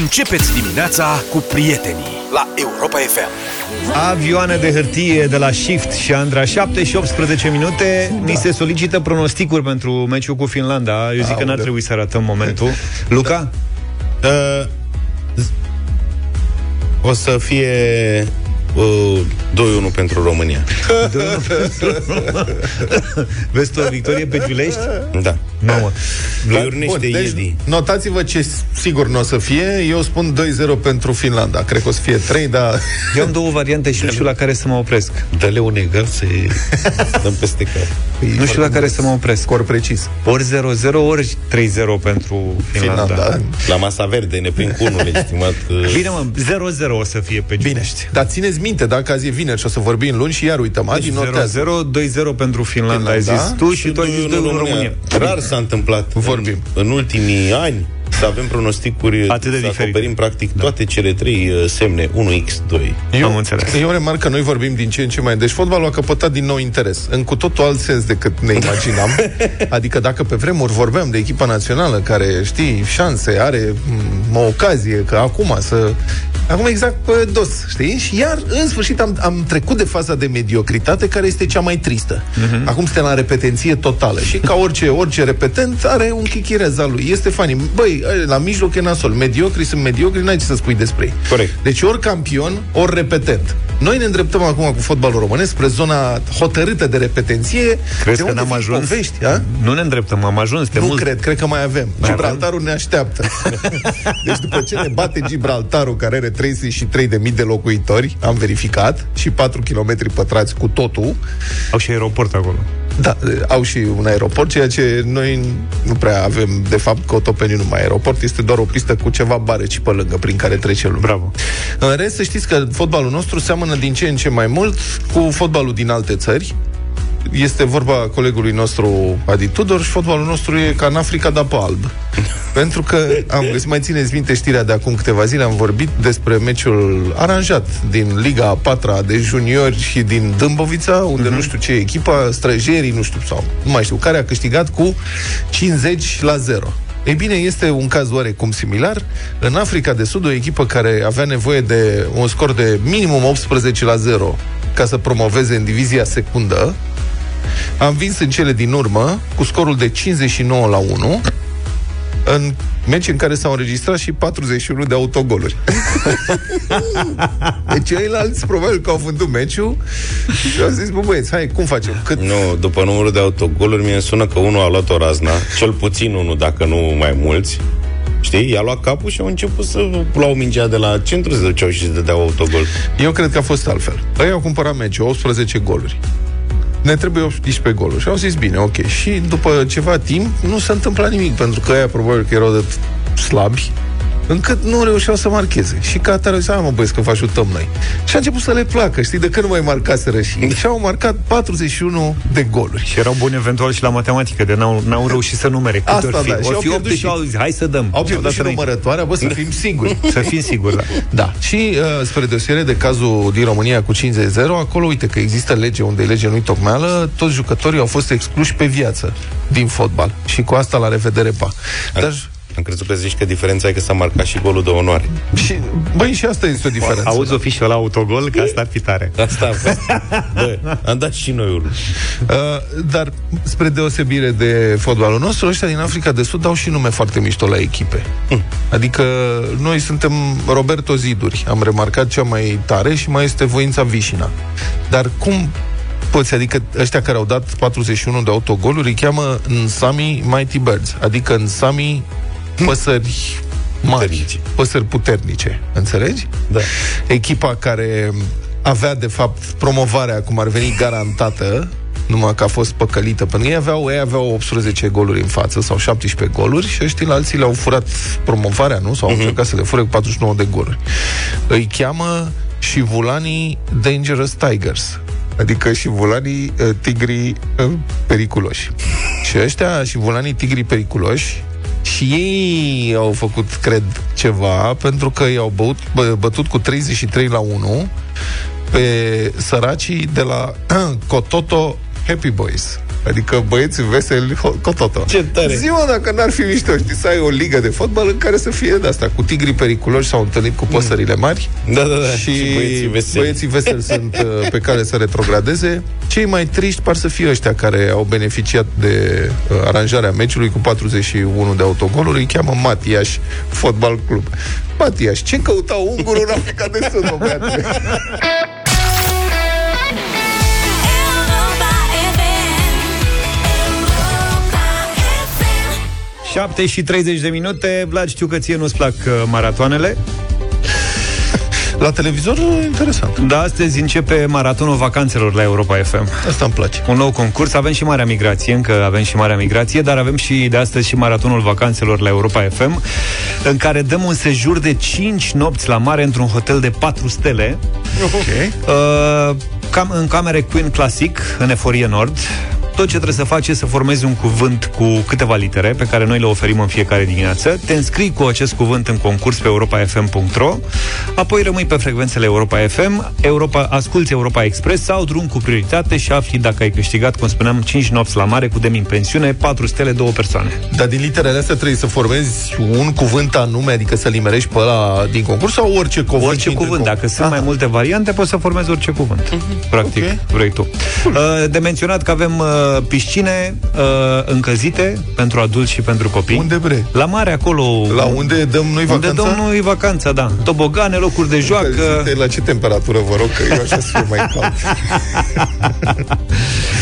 Începeți dimineața cu prietenii la Europa FM. Avioane de hârtie de la Shift și Andra 7 și 18 minute da. Ni se solicită pronosticuri pentru meciul cu Finlanda Eu zic că n-ar trebui să arătăm momentul Luca? Uh, o să fie uh, 2-1 pentru România. Vezi tu o victorie pe Giulești? Da. Mamă. La urnește Bun, deci Iedi. notați-vă ce sigur nu o să fie. Eu spun 2-0 pentru Finlanda. Cred că o să fie 3, dar... Eu am două variante și nu știu la care să mă opresc Dă-le un egal să dăm peste cap. Nu știu la care să mă opresc Scor precis. Ori 0-0, ori 3-0 pentru Finlanda, Finlanda. La masa verde ne prind cu unul, estimat. uh, Bine mă, 0-0 o să fie pe Bine. Giulești Dar țineți minte, dacă azi e vineri și o să vorbim luni și iar uităm. Adi deci notează. 0-0, 2-0 pentru Finlanda, ai Finlanda. zis tu și tu ai zis 2-1 2-1 România. Rar s-a întâmplat Vorbim. În, în ultimii ani să avem pronosticuri Atât de să diferite. acoperim practic toate cele trei uh, semne 1x2 Eu, Am înțeles. Eu remarc că noi vorbim din ce în ce mai... Deci fotbalul a căpătat din nou interes. În cu totul alt sens decât ne imaginam. adică dacă pe vremuri vorbeam de echipa națională care, știi, șanse, are m, o ocazie, că acum să... Acum exact pe dos, știi? Și iar, în sfârșit, am, am trecut de faza de mediocritate, care este cea mai tristă. Uh-huh. Acum suntem la repetenție totală. Și ca orice, orice repetent are un chichirez al lui. Este funny. Băi, la mijloc e nasol. Mediocri sunt mediocri, n-ai ce să spui despre ei. Corect. Deci ori campion, ori repetent. Noi ne îndreptăm acum cu fotbalul românesc spre zona hotărâtă de repetenție. Crezi de că unde n-am vin ajuns? Povești, a? Nu ne îndreptăm, am ajuns de Nu mult. cred, cred că mai avem. Mai Gibraltarul ne așteaptă. deci după ce ne bate Gibraltarul, care are 33.000 de locuitori, am verificat, și 4 km pătrați cu totul, Au și aeroport acolo. Da, au și un aeroport, ceea ce noi nu prea avem, de fapt, Cotopeniu nu mai aeroport, este doar o pistă cu ceva bareci pe lângă, prin care trece lumea. Bravo. În rest, să știți că fotbalul nostru seamănă din ce în ce mai mult cu fotbalul din alte țări. Este vorba colegului nostru Adi Tudor și fotbalul nostru e ca în Africa, dar pe alb. Pentru că, am găsit, mai țineți minte știrea de acum câteva zile, am vorbit despre meciul aranjat din Liga a patra de juniori și din Dâmbovița, unde uh-huh. nu știu ce echipa, străjerii, nu știu, sau nu mai știu, care a câștigat cu 50 la 0. Ei bine, este un caz oarecum similar. În Africa de Sud, o echipă care avea nevoie de un scor de minimum 18 la 0 ca să promoveze în divizia secundă, a învins în cele din urmă cu scorul de 59 la 1 în meci în care s-au înregistrat și 41 de autogoluri. deci ceilalți probabil că au vândut meciul și au zis, bă băieți, hai, cum facem? Cât... Nu, după numărul de autogoluri mi-e sună că unul a luat o razna Cel puțin unul, dacă nu mai mulți Știi? I-a luat capul și au început să luau mingea de la centru, se duceau și se dădeau autogol. Eu cred că a fost altfel. Ei au cumpărat meciul, 18 goluri. Ne trebuie 18 goluri. Și au zis, bine, ok. Și după ceva timp nu s-a întâmplat nimic, pentru că ăia probabil că erau de slabi, încât nu reușeau să marcheze. Și ca atare au zis, "Hai, mă băieți, că vă ajutăm noi. Și a început să le placă, știi, de când nu mai marcaseră și ei. Și au marcat 41 de goluri. Și erau buni eventual și la matematică, de n-au, n-au reușit să numere câte Asta, ori fi. da, și Ori au fi 8 pierdut și și- au zis, hai să dăm. Au Și pierdut și dat înainte. numărătoarea, bă, să fim siguri. Să fim siguri, da. Da. Și uh, spre deosebire de cazul din România cu 50-0, acolo, uite că există lege unde e lege nu-i tocmeală, toți jucătorii au fost excluși pe viață din fotbal. Și cu asta la revedere, pa. Dar, Am crezut că zici că diferența e că s-a marcat și golul de onoare. și, băi, și asta este o diferență. Auzi o fi și la autogol, că asta ar fi tare. Asta a fost. Bă, am dat și noi unul. Uh, dar, spre deosebire de fotbalul nostru, ăștia din Africa de Sud au și nume foarte mișto la echipe. Adică noi suntem Roberto Ziduri. Am remarcat cea mai tare și mai este Voința Vișina. Dar cum poți, adică ăștia care au dat 41 de autogoluri îi cheamă Nsami Mighty Birds, adică Nsami păsări mari, Puternice. păsări puternice. Înțelegi? Da. echipa care avea, de fapt, promovarea, cum ar veni, garantată, numai că a fost păcălită până ei aveau, ei aveau 18 goluri în față sau 17 goluri și ăștia alții le-au furat promovarea, nu? Sau au încercat să le fure cu 49 de goluri. Îi cheamă și vulanii Dangerous Tigers. Adică și vulanii uh, tigrii uh, periculoși. Și ăștia și vulanii tigrii periculoși și ei au făcut, cred, ceva, pentru că i-au băut, bă, bătut cu 33 la 1 pe săracii de la Cototo Happy Boys. Adică băieți veseli cototo. Ce tare. Zi-mă dacă n-ar fi mișto, știi, să ai o ligă de fotbal în care să fie de asta, cu tigrii periculoși s-au întâlnit cu păsările mari. Da, da, da. Și, Și băieții veseli. băieții veseli sunt uh, pe care să retrogradeze. Cei mai triști par să fie ăștia care au beneficiat de uh, aranjarea meciului cu 41 de autogoluri. Îi cheamă Matiaș Fotbal Club. Matiaș, ce căutau ungurul în Africa de Sud, mă, băiatule? 7 și 30 de minute Vlad, știu că ție nu-ți plac uh, maratoanele La televizor, interesant. Dar astăzi începe maratonul vacanțelor la Europa FM Asta îmi place. un nou concurs. Avem și Marea Migrație, încă avem și Marea Migrație, dar avem și de astăzi și maratonul vacanțelor la Europa FM, în care dăm un sejur de 5 nopți la mare într-un hotel de 4 stele, Ok. uh, cam în camere Queen Classic, în Eforie Nord. Tot ce trebuie să faci e să formezi un cuvânt cu câteva litere pe care noi le oferim în fiecare dimineață. Te înscrii cu acest cuvânt în concurs pe europafm.ro, apoi rămâi pe frecvențele Europa FM, Europa, asculti Europa Express sau drum cu prioritate și afli dacă ai câștigat, cum spuneam, 5 nopți la mare cu demi în pensiune, 4 stele, 2 persoane. Dar din literele astea trebuie să formezi un cuvânt anume, adică să-l nimerești pe ăla din concurs sau orice cuvânt? Orice intră în cuvânt, concurs? dacă sunt mai multe variante, poți să formezi orice cuvânt. Practic, Ok. vrei tu. Uh, De menționat că avem uh, piscine uh, încălzite pentru adulți și pentru copii. Unde bre? La mare, acolo. La unde dăm noi Unde vacanța? dăm noi vacanța, da. Tobogane, locuri de joacă. Încălzite La ce temperatură, vă rog, că eu așa să fiu mai cald.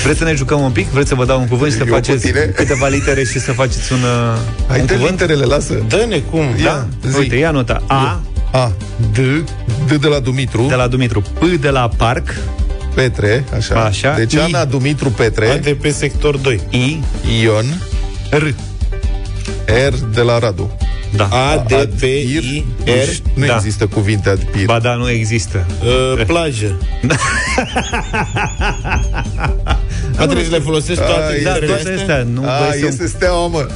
Vreți să ne jucăm un pic? Vreți să vă dau un cuvânt și să Eu cu faceți tine? câteva litere și să faceți un, uh, Hai, un dă cuvânt? literele, lasă. Dă-ne cum. Ia, zi. Uite, ia nota. A, A, D, D de la Dumitru, de la Dumitru. P de la Parc. Petre, așa. Așa. Deci I. Ana Dumitru Petre, A de pe sector 2. I, Ion, R. R de la Radu. Da. A de pe Adpir, I nu R știu, Nu Da. există cuvinte adpir. Ba da, nu există. uh, plajă. A trebuit să le folosești toate Ai, Da, literele toate astea? astea. Nu A, băi, să- este steaua, mă.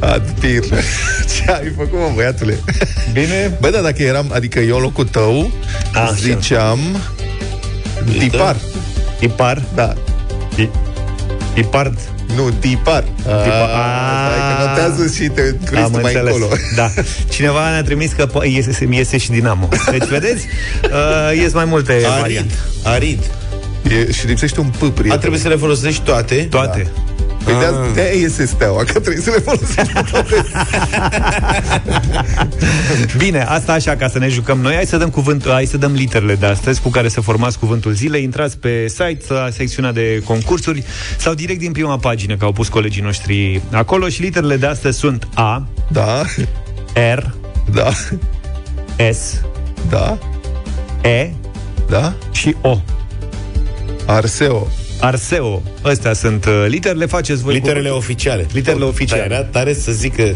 Adpir. Ce ai făcut, mă, băiatule? Bine? Bă, da, dacă eram, adică eu în locul tău, Așa. ziceam tipar. Ipar. Da. I- Ipard. Nu, tipar. Tipar. Ah, Stai că notează și te crezi Am tu mai înțeles. încolo. Da. Cineva ne-a trimis că po- iese, iese și Dinamo. Deci, vedeți? Uh, ies mai multe Arid. variante. Arid. E, și lipsește un P, A prieten. trebuit să le folosești toate. Toate. Păi de, Ah. de iese steaua, că trebuie să le folosești pe toate. Bine, asta așa, ca să ne jucăm noi. Hai să dăm cuvânt, hai să dăm literele de astăzi cu care să formați cuvântul zilei. Intrați pe site, la secțiunea de concursuri sau direct din prima pagină, că au pus colegii noștri acolo. Și literele de astăzi sunt A, Da, R, da, S, da, E da. și O. Arseo. Arseo. Astea sunt uh, literele, faceți voi Literele cu... oficiale. Literele oficiale. Dar era tare să zic că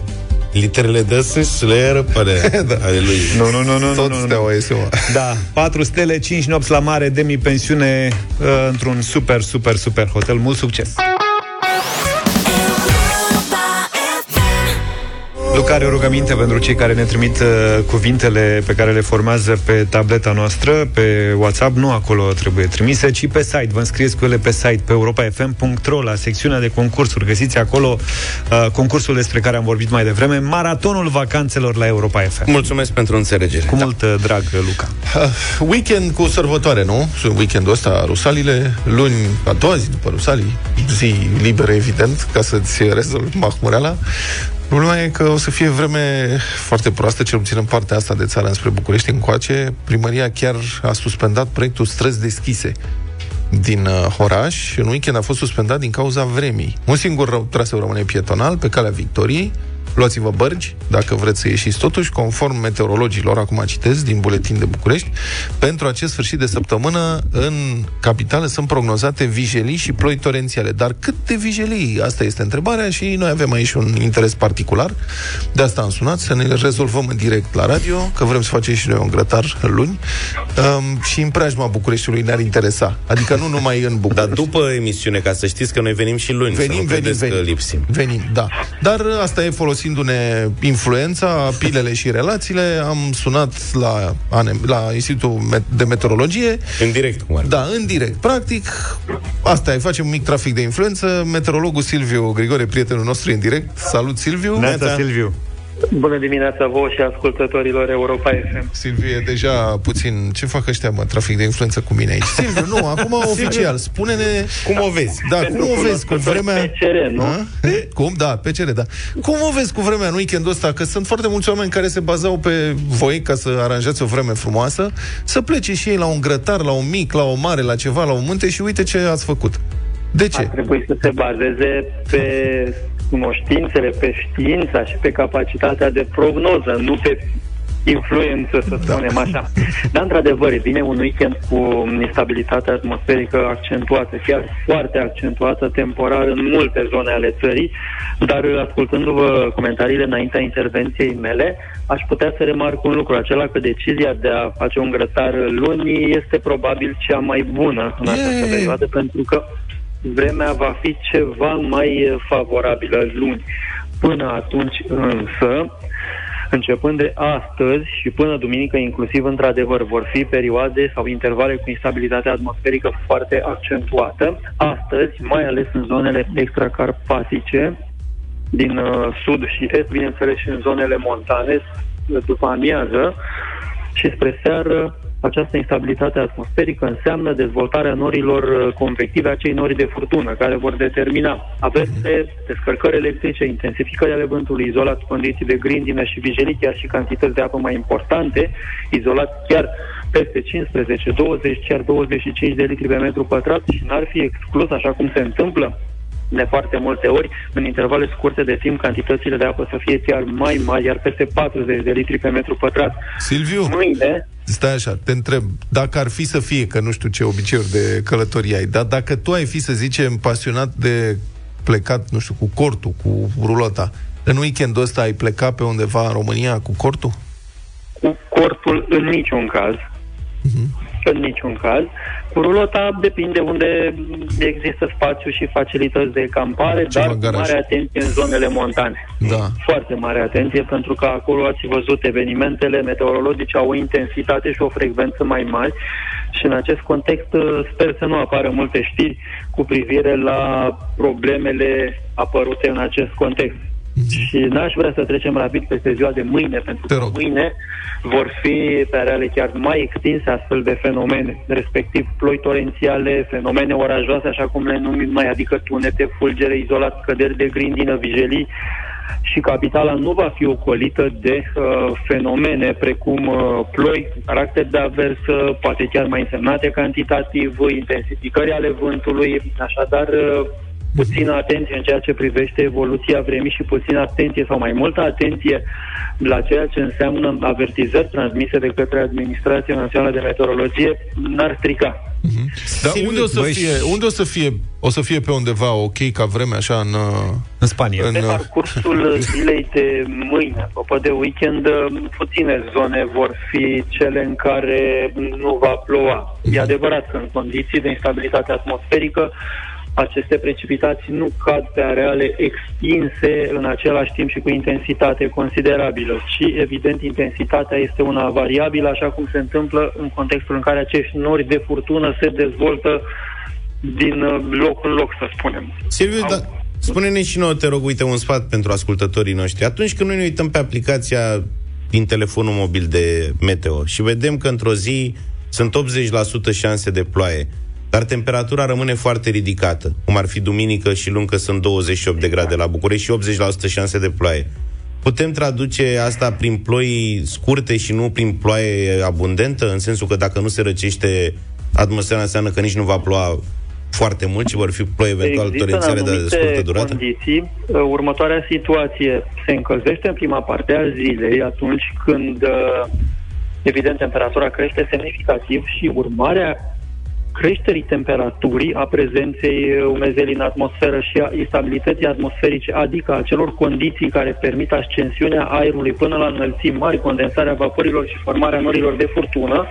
literele de sunt Slayer pare Da. ale lui. Nu, nu, nu, nu, Tot nu, nu, nu. steaua iese, mă. Da, 4 stele, 5 nopți la mare, demi-pensiune uh, într-un super, super, super hotel. Mult succes! Luca are o rugăminte pentru cei care ne trimit uh, cuvintele pe care le formează pe tableta noastră, pe WhatsApp, nu acolo trebuie trimise, ci pe site. Vă înscrieți cu ele pe site, pe europafm.ro, la secțiunea de concursuri. Găsiți acolo uh, concursul despre care am vorbit mai devreme, Maratonul Vacanțelor la Europa FM. Mulțumesc pentru înțelegere. Cu mult uh, drag, Luca. Uh, Weekend cu sărbătoare, nu? Weekendul ăsta, Rusalile, luni, a doua zi după Rusalii, zi liberă, evident, ca să-ți rezolvi mahmureala. Problema e că o să fie vreme foarte proastă, cel puțin în partea asta de țară, înspre București încoace. Primăria chiar a suspendat proiectul Străzi Deschise din uh, oraș. În weekend a fost suspendat din cauza vremii. Un singur rău- traseu rămâne pietonal pe calea Victoriei. Luați-vă bărgi, dacă vreți să ieșiți totuși, conform meteorologilor, acum citesc din buletin de București, pentru acest sfârșit de săptămână în capitală sunt prognozate vijelii și ploi torențiale. Dar cât de vijelii? Asta este întrebarea și noi avem aici un interes particular. De asta am sunat, să ne rezolvăm în direct la radio, că vrem să facem și noi un grătar luni. Um, și în preajma Bucureștiului ne-ar interesa. Adică nu numai în Dar București. după emisiune, ca să știți că noi venim și luni, să Venim, nu venim, credeți venim. că lipsim. Venim, da. Dar asta e folosit folosindu-ne influența, pilele și relațiile, am sunat la, ANM la Institutul Me- de Meteorologie. În direct, cum ar fi. Da, în direct. Practic, asta e, facem un mic trafic de influență. Meteorologul Silviu Grigore, prietenul nostru, e în direct. Salut, Silviu! Neața, Silviu. Bună dimineața vouă și ascultătorilor Europa FM. Silviu e deja puțin... Ce fac ăștia, mă, trafic de influență cu mine aici? Silviu, nu, acum oficial, spune-ne... Cum o vezi? Da, Pentru cum o vezi cu cunoscători vremea... PCR, nu? A? Cum? Da, PCR, da. Cum o vezi cu vremea în weekendul ăsta? Că sunt foarte mulți oameni care se bazau pe voi ca să aranjați o vreme frumoasă, să plece și ei la un grătar, la un mic, la o mare, la ceva, la un munte și uite ce ați făcut. De Ar ce? trebui să se bazeze pe cunoștințele, pe știința și pe capacitatea de prognoză, nu pe influență, să spunem așa. Dar, într-adevăr, e bine un weekend cu instabilitate atmosferică accentuată, chiar foarte accentuată temporar în multe zone ale țării, dar ascultându-vă comentariile înaintea intervenției mele, aș putea să remarc un lucru, acela că decizia de a face un grătar luni este probabil cea mai bună în această Yay! perioadă, pentru că vremea va fi ceva mai eh, favorabilă luni. Până atunci însă, începând de astăzi și până duminică inclusiv, într-adevăr, vor fi perioade sau intervale cu instabilitate atmosferică foarte accentuată. Astăzi, mai ales în zonele extracarpatice, din uh, sud și est, bineînțeles și în zonele montane, după amiază și spre seară, această instabilitate atmosferică înseamnă dezvoltarea norilor uh, convective, acei nori de furtună, care vor determina averse, descărcări electrice, intensificări ale vântului, izolat condiții de grindină și vijelii, chiar și cantități de apă mai importante, izolat chiar peste 15, 20, chiar 25 de litri pe metru pătrat și n-ar fi exclus, așa cum se întâmplă de foarte multe ori, în intervale scurte de timp, cantitățile de apă să fie chiar mai mari, iar peste 40 de litri pe metru pătrat. Silviu, Mâine, stai așa, te întreb, dacă ar fi să fie, că nu știu ce obiceiuri de călătorie ai, dar dacă tu ai fi, să zicem, pasionat de plecat, nu știu, cu cortul, cu rulota, în weekendul ăsta ai plecat pe undeva în România cu cortul? cu cortul în niciun caz. În niciun caz. Cu rulota depinde unde există spațiu și facilități de campare, Ceva dar cu garaj. mare atenție în zonele montane. Da. Foarte mare atenție, pentru că acolo ați văzut evenimentele meteorologice au o intensitate și o frecvență mai mari și în acest context uh, sper să nu apară multe știri cu privire la problemele apărute în acest context. Și n-aș vrea să trecem rapid peste ziua de mâine, pentru Te că rog. mâine vor fi pe areale chiar mai extinse astfel de fenomene, respectiv ploi torențiale, fenomene orajoase, așa cum le numim noi, adică tunete, fulgere, izolat, scăderi de grindină, vijelii, și capitala nu va fi ocolită de uh, fenomene precum uh, ploi cu caracter de aversă, poate chiar mai însemnate cantitativ, intensificări ale vântului, așadar uh, puțină atenție în ceea ce privește evoluția vremii și puțină atenție sau mai multă atenție la ceea ce înseamnă avertizări transmise de către Administrația Națională de Meteorologie n-ar strica. Dar Silviu, unde o să băi, fie, unde o să fie, o să fie pe undeva ok ca vremea așa în... uh, În Spania. În- Pe parcursul zilei de mâine, apropo de weekend, puține zone vor fi cele în care nu va ploua. E adevărat că în condiții de instabilitate atmosferică aceste precipitații nu cad pe areale extinse în același timp și cu intensitate considerabilă, ci evident intensitatea este una variabilă, așa cum se întâmplă în contextul în care acești nori de furtună se dezvoltă din uh, loc în loc, să spunem. Silviu, Au- da, spune-ne și nouă, te rog, uite, un sfat pentru ascultătorii noștri. Atunci când noi ne uităm pe aplicația din telefonul mobil de meteo și vedem că într-o zi sunt 80% șanse de ploaie, dar temperatura rămâne foarte ridicată, cum ar fi duminică și luni că sunt 28 de grade la București și 80% șanse de ploaie. Putem traduce asta prin ploi scurte și nu prin ploaie abundentă, în sensul că dacă nu se răcește atmosfera înseamnă că nici nu va ploua foarte mult, ci vor fi ploi eventual Există în torențiale de anumite scurtă durată? condiții. Uh, Următoarea situație se încălzește în prima parte a zilei, atunci când, uh, evident, temperatura crește semnificativ și urmarea creșterii temperaturii, a prezenței uh, umezelii în atmosferă și a instabilității atmosferice, adică a celor condiții care permit ascensiunea aerului până la înălțimi mari, condensarea vaporilor și formarea norilor de furtună,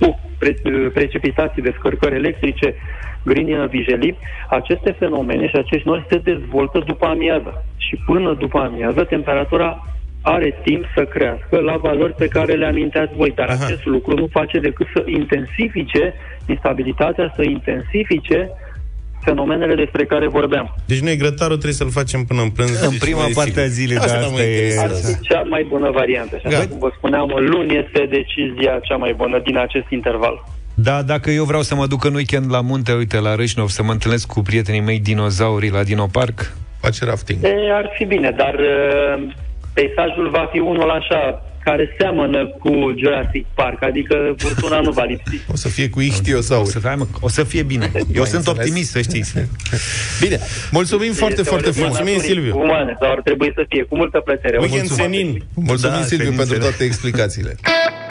cu pre- precipitații, descărcări electrice, grindină, vijelii, aceste fenomene și acești nori se dezvoltă după amiază. Și până după amiază, temperatura are timp să crească la valori pe care le aminteați voi, dar Aha. acest lucru nu face decât să intensifice instabilitatea, să intensifice fenomenele despre care vorbeam. Deci noi grătarul trebuie să-l facem până în prânz. În deci prima mai parte sigur. a zilei, da, Asta asta mă e- interesează. Ar fi cea mai bună variantă. Și așa Gata. cum vă spuneam, luni este decizia cea mai bună din acest interval. Da, dacă eu vreau să mă duc în weekend la munte, uite, la Râșnov, să mă întâlnesc cu prietenii mei dinozaurii la Dinopark, Face rafting. E, ar fi bine, dar uh, peisajul va fi unul așa care seamănă cu Jurassic Park, adică furtuna nu va lipsi. O să fie cu o ihtiosauri. să, fie, mă, o să fie bine. Eu sunt înțeles. optimist, să știți. Bine, mulțumim foarte, Este o foarte legătură frumos. Mulțumim, naturii Silviu. Umane, sau ar trebui să fie cu multă plăcere. Weekend Mulțumesc. senin. Mulțumim, Da, Silviu, senin, pentru senin. toate explicațiile.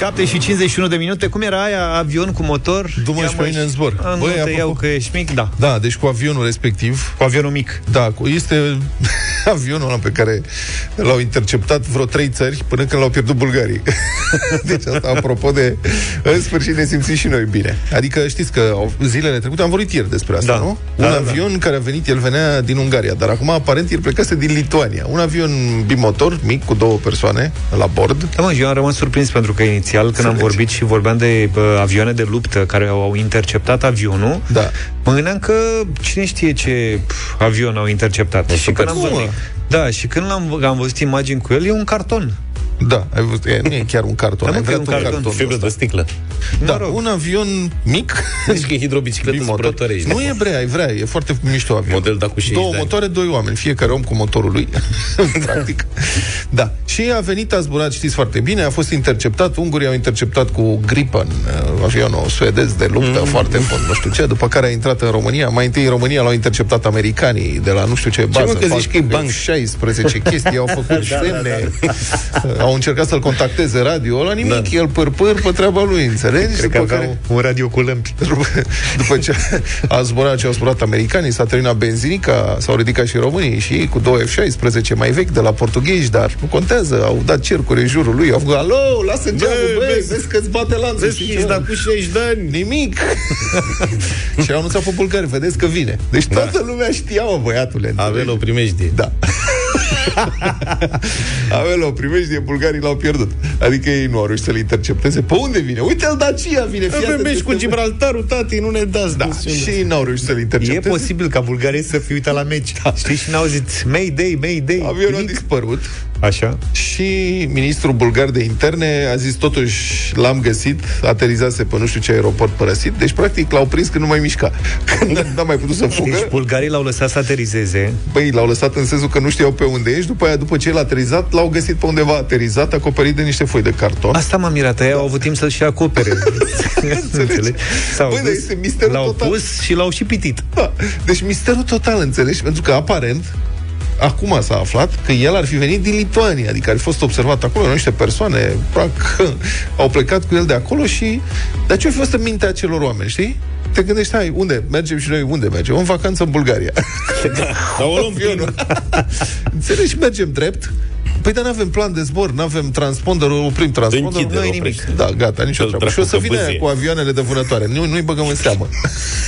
7 și 51 de minute. Cum era aia? Avion cu motor? Du-mă și pe mine în zbor. A, nu Băi, te apropo- iau că ești mic? Da. Da, deci cu avionul respectiv, Cu avionul mic. da, cu- este avionul ăla pe care l-au interceptat vreo trei țări până când l-au pierdut bulgarii. deci asta apropo de în sfârșit ne simțim și noi bine. Adică știți că au- zilele trecute am vorbit ieri despre asta, Da. nu? Da, Un da, da. avion care a venit, el venea din Ungaria, dar acum aparent el plecase din Lituania. Un avion bimotor, mic, cu două persoane la bord. Da, mă, eu am rămas surprins pentru că inițial, când am Înțelegi. vorbit și vorbeam de bă, avioane de luptă care au interceptat avionul, Da. mă gândeam că cine știe ce pf, avion au interceptat. Și când am nu, mă. văzut, da, și când am, am văzut imagini cu el, e un carton. Da, ai văzut, e, nu e chiar un carton, Da, mă, ai că e văzut un un carton. carton. Fibră de sticlă. Da, Mă rog. un avion mic, Deci că e hidrobicicletă bimotor. zburătoare. Nu e vrea, e vrea, e foarte mișto avion. Model dat cu 60 Două de ani. motoare, doi oameni, fiecare om cu motorul lui, practic. Da, și a venit, a zburat, știți foarte bine, a fost interceptat, ungurii au interceptat cu Gripen, uh, avionul suedez de luptă, Mm. foarte bun, nu știu ce, după care a intrat în România, mai întâi în România l-au interceptat americanii de la nu știu ce bază. mă, că zici că e banc? 16 chestii, au făcut Da, semne, au încercat să-l contacteze radio, ăla nimic, el pârpâr pe treaba lui, înțelegi? Cred că După aveau un radio cu lămpi. după, după ce a zburat ce au zburat americanii, s-a terminat benzinica, s-au ridicat și românii și ei cu două F-16 mai vechi de la portughezi, dar nu contează, au dat cercuri în jurul lui, au făcut, alo, lasă geamul, Bă, băi, vezi- vezi că-ți bate lanțul. Vezi știi că ce? ești dat cu 60 de ani. Nimic. și au anunțat pe bulgari, vedeți că vine. Deci toată lumea știa, mă, băiatule. înțelegi? Avea o primejdie. Da. Avea o primejdie, bulgarii l-au pierdut. Adică ei nu au reușit să-l intercepteze. Pe unde vine? Uite-l Dacia vine. fii Avem atent meci cu peste- Gibraltarul, tati, nu ne dați. Da, misiune. și ei n-au reușit să-l E intercepteze. posibil ca bulgarii să fie uitat la meci. Da. Știi? Și n-au zis Mayday, Mayday. Avionul a nimic. dispărut Așa. și ministrul bulgar de interne a zis totuși l-am găsit, aterizase pe nu știu ce aeroport părăsit, deci practic l-au prins când nu mai mișca. Când n-a mai putut să fugă, Deci bulgarii l-au lăsat să aterizeze. băi, l-au lăsat în sensul că nu știau pe unde ești, după aia, după ce el a aterizat, l-au găsit pe undeva aterizat, acoperit de niște foi de carton. Asta m-a mirat, ei au avut timp să-și acopere. Înțelegi? S-au Băi, dar dus, este misterul L-au total. pus și l-au și pitit. Da. Deci misterul total, înțelegi? Pentru că aparent Acum s-a aflat că el ar fi venit din Lituania, adică ar fi fost observat acolo niște persoane, practic, au plecat cu el de acolo și... Dar ce a fost în mintea acelor oameni, știi? Te gândești, hai, unde? Mergem și noi, unde mergem? În vacanță în Bulgaria. Dar o luăm Avionul. Înțelegi? Mergem drept. Păi dar nu avem plan de zbor, nu avem transponder, oprim transponder, Închide, nu e oprește. nimic. Da, gata, nicio Îl treabă. Și o să dracu că vină bâzie. cu avioanele de vânătoare. Nu, nu-i băgăm în seamă.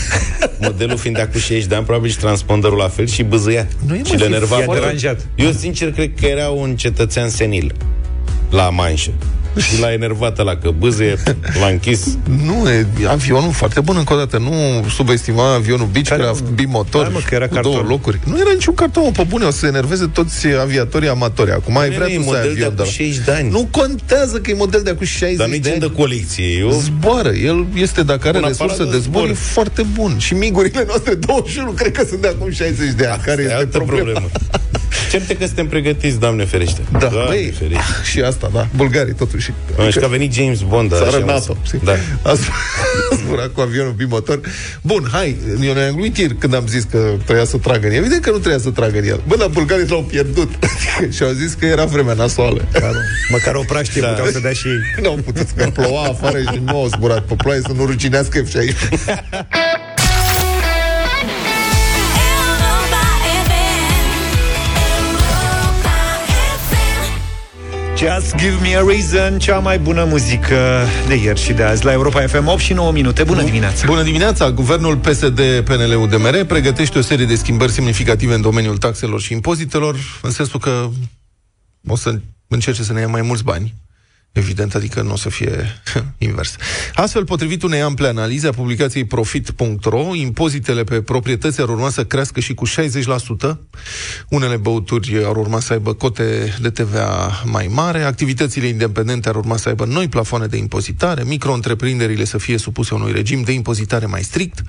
Modelul fiind de acum 60 de ani, probabil și transponderul la fel și bâzâia. Nu e, mă, și le zi- enerva i-a foarte- deranjat. Eu sincer cred că era un cetățean senil la manșă. Și l-a enervat la că bâzâie, l-a închis. Nu, e avionul foarte bun încă o dată. Nu subestima avionul Beechcraft, Care- bimotor, Hai, mă, că era cu carton. două locuri. Nu era niciun carton, mă, pe bune, o să se enerveze toți aviatorii amatori. Acum ai vrea e tu să ai model de avion acum la- 60 de ani. Nu contează că e model de acum 60 Dar nu-i de gen ani. de colecție. Eu... Zboară. El este, dacă are Un resurse aparat de de zbor, zbor. e foarte bun. Și migurile noastre 21 cred că sunt de acum 60 de ani. care e este altă problema? problemă. Certe că suntem pregătiți, Doamne ferește. Da, Doamne băi, ferește. și asta, da. Bulgarii, totuși și... Adică, și că a venit James Bond. Țară așa, NATO. Da. A zburat cu avionul bimotor. Bun, hai, eu ne-am gluitir când am zis că trebuia să tragă în el. Evident că nu trebuia să tragă în el. Bă, dar bulgarii l-au pierdut. și au zis că era vremea nasoală. Măcar, măcar o praștie da. puteau să dea și ei. Nu au putut, că ploua afară și nu au zburat pe ploaie să nu rucinească F-16. Just give me a reason Cea mai bună muzică de ieri și de azi La Europa FM 8 și 9 minute Bună dimineața Bună dimineața! Guvernul PSD-PNL-UDMR pregătește o serie de schimbări semnificative în domeniul taxelor și impozitelor, în sensul că o să încerce să ne ia mai mulți bani. Evident, adică nu o să fie invers. Astfel, potrivit unei ample analize a publicației Profit.ro, impozitele pe proprietăți ar urma să crească și cu 60%. Unele băuturi ar urma să aibă cote de TVA mai mare, activitățile independente ar urma să aibă noi plafoane de impozitare, micro-întreprinderile să fie supuse unui regim de impozitare mai strict.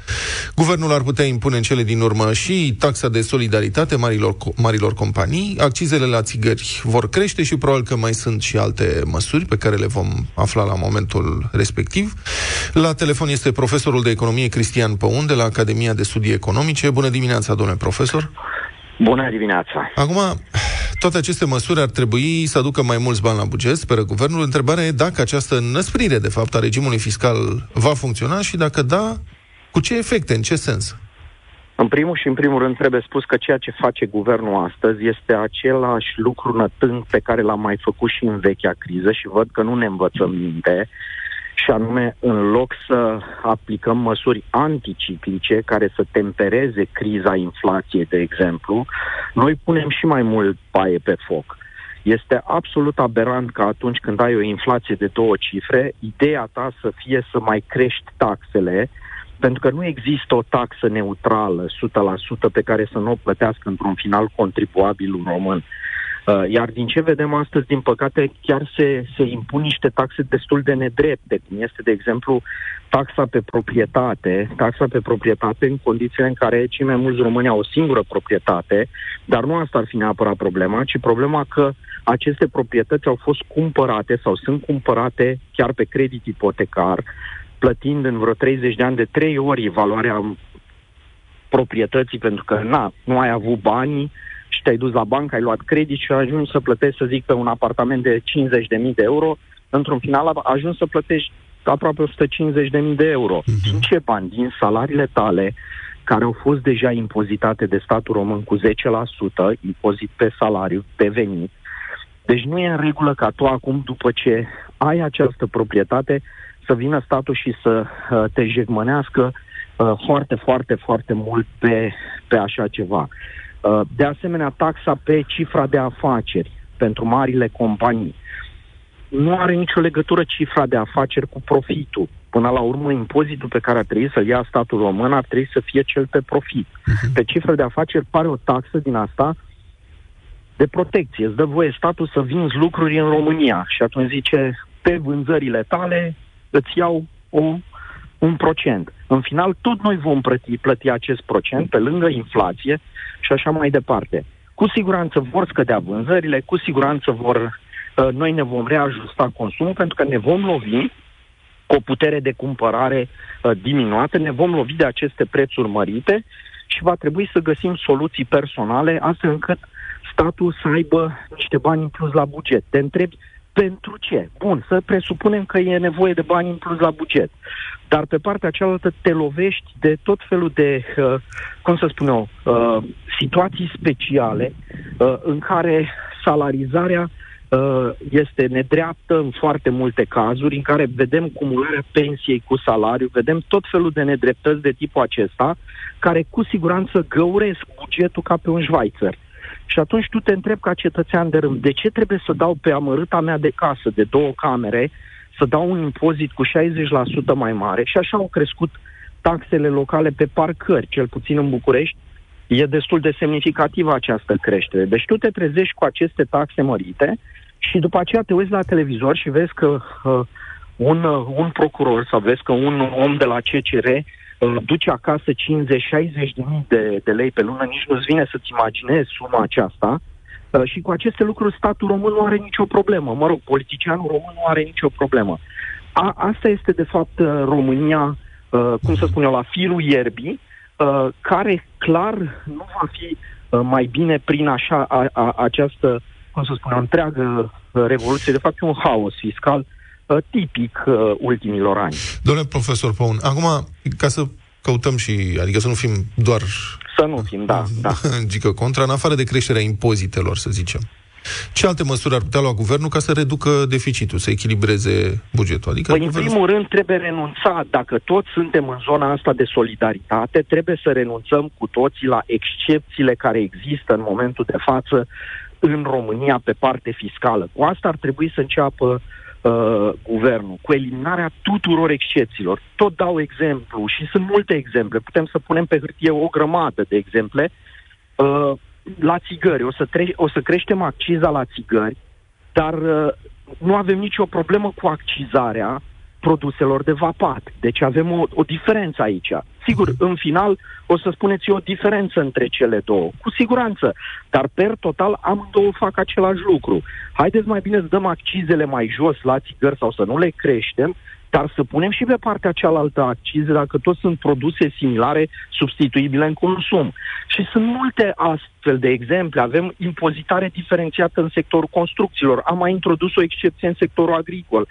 Guvernul ar putea impune în cele din urmă și taxa de solidaritate marilor, co- marilor companii, accizele la țigări vor crește și probabil că mai sunt și alte măsuri pe care le vom afla la momentul respectiv. La telefon este profesorul de economie Cristian Păun de la Academia de Studii Economice. Bună dimineața, domnule profesor! Bună dimineața! Acum, toate aceste măsuri ar trebui să aducă mai mulți bani la buget, speră guvernul. Întrebarea e dacă această năsprire, de fapt, a regimului fiscal va funcționa și dacă da, cu ce efecte, în ce sens? În primul și în primul rând trebuie spus că ceea ce face guvernul astăzi este același lucru nătâng pe care l-am mai făcut și în vechea criză și văd că nu ne învățăm minte și anume în loc să aplicăm măsuri anticiclice care să tempereze criza inflației, de exemplu, noi punem și mai mult paie pe foc. Este absolut aberant că atunci când ai o inflație de două cifre, ideea ta să fie să mai crești taxele, pentru că nu există o taxă neutrală 100% pe care să nu o plătească într-un final contribuabilul român. Uh, Iar din ce vedem astăzi, din păcate, chiar se, se impun niște taxe destul de nedrepte, cum este, de exemplu, taxa pe proprietate, taxa pe proprietate în condițiile în care cei mai mulți români au o singură proprietate, dar nu asta ar fi neapărat problema, ci problema că aceste proprietăți au fost cumpărate sau sunt cumpărate chiar pe credit ipotecar, plătind în vreo 30 de ani de trei ori valoarea proprietății, pentru că na, nu ai avut bani și te-ai dus la bancă, ai luat credit și ajungi să plătești, să zic, pe un apartament de 50.000 de euro, într-un final ajungi să plătești aproape 150.000 de euro. Uh-huh. Din ce bani? Din salariile tale, care au fost deja impozitate de statul român cu 10%, impozit pe salariu, pe venit. Deci nu e în regulă ca tu acum, după ce ai această proprietate, să vină statul și să uh, te jegmănească uh, foarte, foarte, foarte mult pe, pe așa ceva. Uh, de asemenea, taxa pe cifra de afaceri pentru marile companii. Nu are nicio legătură cifra de afaceri cu profitul. Până la urmă, impozitul pe care ar trebui să-l ia statul român ar trebui să fie cel pe profit. Pe cifra de afaceri pare o taxă din asta de protecție. Îți dă voie statul să vinzi lucruri în România și atunci zice, pe vânzările tale îți iau o, un procent. În final, tot noi vom plăti, plăti acest procent pe lângă inflație și așa mai departe. Cu siguranță vor scădea vânzările, cu siguranță vor, uh, noi ne vom reajusta consumul pentru că ne vom lovi cu o putere de cumpărare uh, diminuată, ne vom lovi de aceste prețuri mărite și va trebui să găsim soluții personale astfel încât statul să aibă niște bani în plus la buget. Te întrebi pentru ce? Bun, să presupunem că e nevoie de bani în plus la buget. Dar pe partea cealaltă te lovești de tot felul de, uh, cum să spun eu, uh, situații speciale uh, în care salarizarea uh, este nedreaptă în foarte multe cazuri, în care vedem cumularea pensiei cu salariu, vedem tot felul de nedreptăți de tipul acesta, care cu siguranță găuresc bugetul ca pe un șvaițăr. Și atunci tu te întrebi ca cetățean de rând, de ce trebuie să dau pe amărâta mea de casă de două camere, să dau un impozit cu 60% mai mare și așa au crescut taxele locale pe parcări, cel puțin în București, e destul de semnificativă această creștere. Deci tu te trezești cu aceste taxe mărite și după aceea te uiți la televizor și vezi că uh, un, uh, un procuror sau vezi că un om de la CCR uh, duce acasă 50-60 de mii de, de lei pe lună, nici nu-ți vine să-ți imaginezi suma aceasta. Uh, și cu aceste lucruri statul român nu are nicio problemă. Mă rog, politicianul român nu are nicio problemă. A, asta este, de fapt, uh, România, uh, cum să spun eu, la firul ierbii, uh, care clar nu va fi uh, mai bine prin așa a, a, această, cum să spun, eu, întreagă uh, revoluție. De fapt, e un haos fiscal uh, tipic uh, ultimilor ani. Domnule profesor Păun, acum, ca să căutăm și, adică să nu fim doar Să nu fim, da, da. gică contra, în afară de creșterea impozitelor, să zicem. Ce alte măsuri ar putea lua guvernul ca să reducă deficitul, să echilibreze bugetul? Adică Păi, în guvernul- primul rând, trebuie renunța, dacă toți suntem în zona asta de solidaritate, trebuie să renunțăm cu toții la excepțiile care există în momentul de față în România pe parte fiscală. Cu asta ar trebui să înceapă uh, guvernul, cu eliminarea tuturor excepțiilor. Tot dau exemplu și sunt multe exemple. Putem să punem pe hârtie o grămadă de exemple. Uh, la țigări, o să, tre- o să creștem acciza la țigări, dar uh, nu avem nicio problemă cu accizarea produselor de vapat. Deci avem o, o diferență aici. Sigur, în final o să spuneți o diferență între cele două, cu siguranță, dar per total amândouă fac același lucru. Haideți mai bine să dăm accizele mai jos la țigări sau să nu le creștem, dar să punem și pe partea cealaltă accize dacă tot sunt produse similare substituibile în consum. Și sunt multe astfel de exemple. Avem impozitare diferențiată în sectorul construcțiilor. Am mai introdus o excepție în sectorul agricol.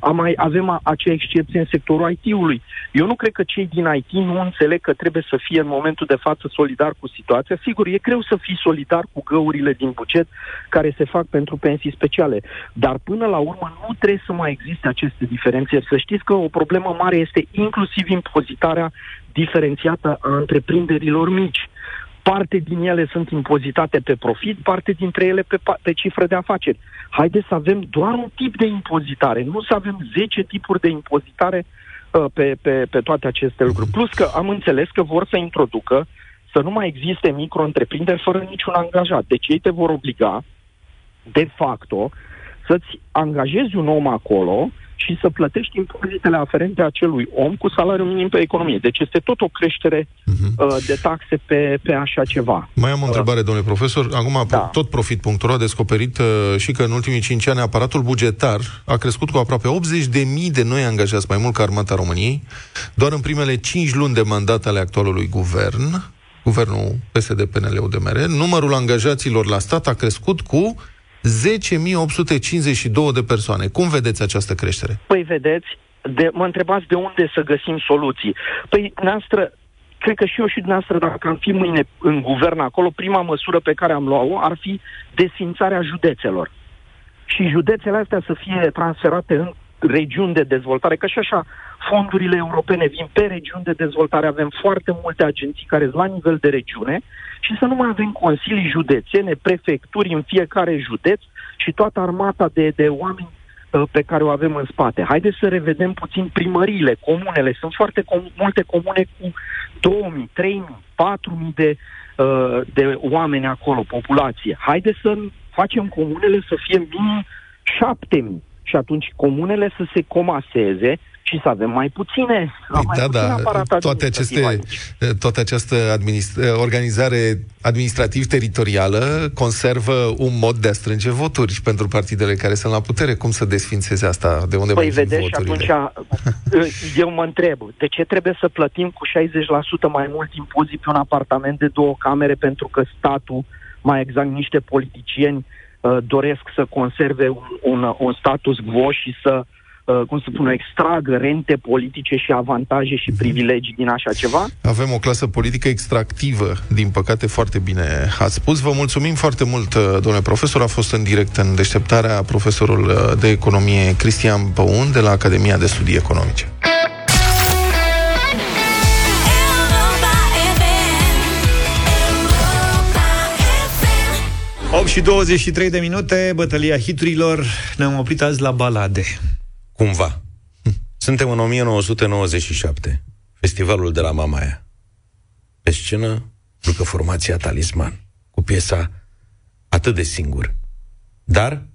Am mai, avem a, acea excepție în sectorul IT-ului. Eu nu cred că cei din IT nu înțeleg că trebuie să fie în momentul de față solidar cu situația. Sigur, e greu să fii solidar cu găurile din buget care se fac pentru pensii speciale. Dar până la urmă nu trebuie să mai existe aceste diferențe. Să știți că o problemă mare este inclusiv impozitarea diferențiată a întreprinderilor mici. Parte din ele sunt impozitate pe profit, parte dintre ele pe, pa- pe cifră de afaceri. Haideți să avem doar un tip de impozitare, nu să avem 10 tipuri de impozitare uh, pe, pe, pe toate aceste lucruri. Plus că am înțeles că vor să introducă să nu mai existe micro-întreprinderi fără niciun angajat. Deci ei te vor obliga, de facto, să-ți angajezi un om acolo și să plătești impozitele aferente acelui om cu salariul minim pe economie. Deci este tot o creștere uh, de taxe pe, pe așa ceva. Mai am o întrebare, domnule profesor. Acum, Da. tot profit.ro a descoperit uh, și că în ultimii 5 ani aparatul bugetar a crescut cu aproape 80.000 de noi angajați, mai mult ca Armata României, doar în primele 5 luni de mandat ale actualului guvern, guvernul PSD-PNL-UDMR, numărul angajaților la stat a crescut cu 10.852 de persoane. Cum vedeți această creștere? Păi vedeți, de, mă întrebați de unde să găsim soluții. Păi, noastră, cred că și eu și dumneavoastră, dacă am fi mâine în guvern acolo, prima măsură pe care am luat-o ar fi desfințarea județelor. Și județele astea să fie transferate în regiuni de dezvoltare, că și așa fondurile europene vin pe regiuni de dezvoltare, avem foarte multe agenții care sunt la nivel de regiune și să nu mai avem consilii județene, prefecturi în fiecare județ și toată armata de, de oameni uh, pe care o avem în spate. Haideți să revedem puțin primăriile, comunele. Sunt foarte com- multe comune cu 2000, 3000, 4000 de, uh, de oameni acolo, populație. Haideți să facem comunele să fie minim 7000 și atunci comunele să se comaseze și să avem mai puține, Păi mai da, puțin da, aparat toate administrativ aceste, aici. toată această administ- organizare administrativ-teritorială conservă un mod de a strânge voturi pentru partidele care sunt la putere. Cum să desfințeze asta? De unde Păi mai vin vedeți, și voturile? atunci eu mă întreb, de ce trebuie să plătim cu 60% mai mult impozit pe un apartament de două camere pentru că statul, mai exact niște politicieni, uh, doresc să conserve un, un, un status quo și să uh, cum să spun, extragă rente politice și avantaje și privilegii din așa ceva? Avem o clasă politică extractivă, din păcate foarte bine ați spus. Vă mulțumim foarte mult, uh, domnule profesor. A fost în direct în deșteptarea profesorul uh, de economie Cristian Păun de la Academia de Studii Economice. Europa FM. Europa FM. 8 și 23 de minute, bătălia hiturilor. Ne-am oprit azi la balade. Cumva. Suntem în 1997. Festivalul de la Mamaia. Pe scenă, jucă formația Talisman, cu piesa Atât de singur. Dar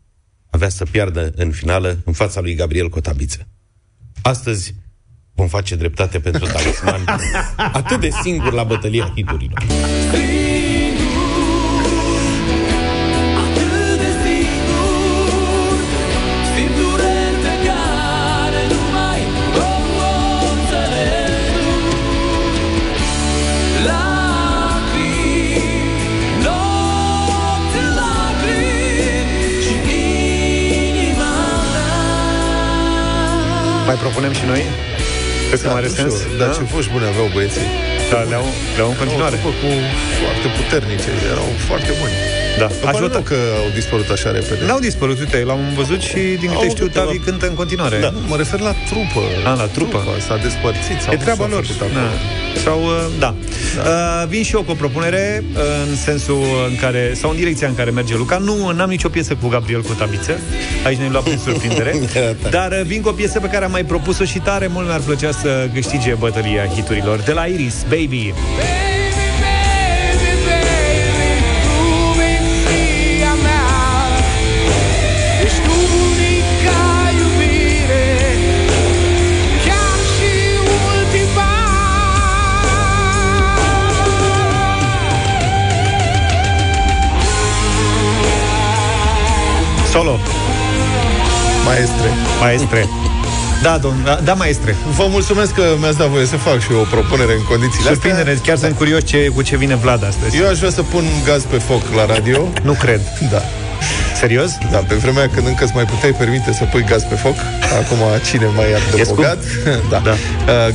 avea să piardă în finală în fața lui Gabriel Cotabiță. Astăzi vom face dreptate pentru Talisman. Atât de singur la bătălia hiturilor. Mai propunem și noi? Crezi că mai are nu știu, sens? Dar ce voci bune aveau băieții. Da, le-au, le-au în continuare. Erau după cu foarte puternice, erau foarte buni. Da. Îmi pare Ajută. rău că au dispărut așa repede. N-au dispărut, uite, l-am văzut și din câte Au știu, câteva. Tavi cântă în continuare. Da. Mă refer la trupă. A, la trupă. S-a despărțit. Sau E nu treaba s-a lor. făcut acolo. Da. Sau, uh, da. Uh, vin și eu cu o propunere uh, în sensul în care, sau în direcția în care merge Luca. Nu, n-am nicio piesă cu Gabriel Cotabiță. Aici ne-ai luat prin surprindere. Da. Dar uh, vin cu o piesă pe care am mai propus-o și tare mult mi-ar plăcea să câștige bătălia hiturilor. De la Iris, Baby. Baby, baby, Solo. Maestre. Maestre. Da, domn, da, da, maestre. Vă mulțumesc că mi-ați dat voie să fac și eu o propunere în condițiile Surprindere, astea. chiar sunt curios ce, cu ce vine Vlad astăzi. Eu aș vrea să pun gaz pe foc la radio. Nu cred. Da. Serios? Da, pe vremea când încă îți mai puteai permite să pui gaz pe foc Acum cine mai e atât de E scump. bogat da. Da. Uh,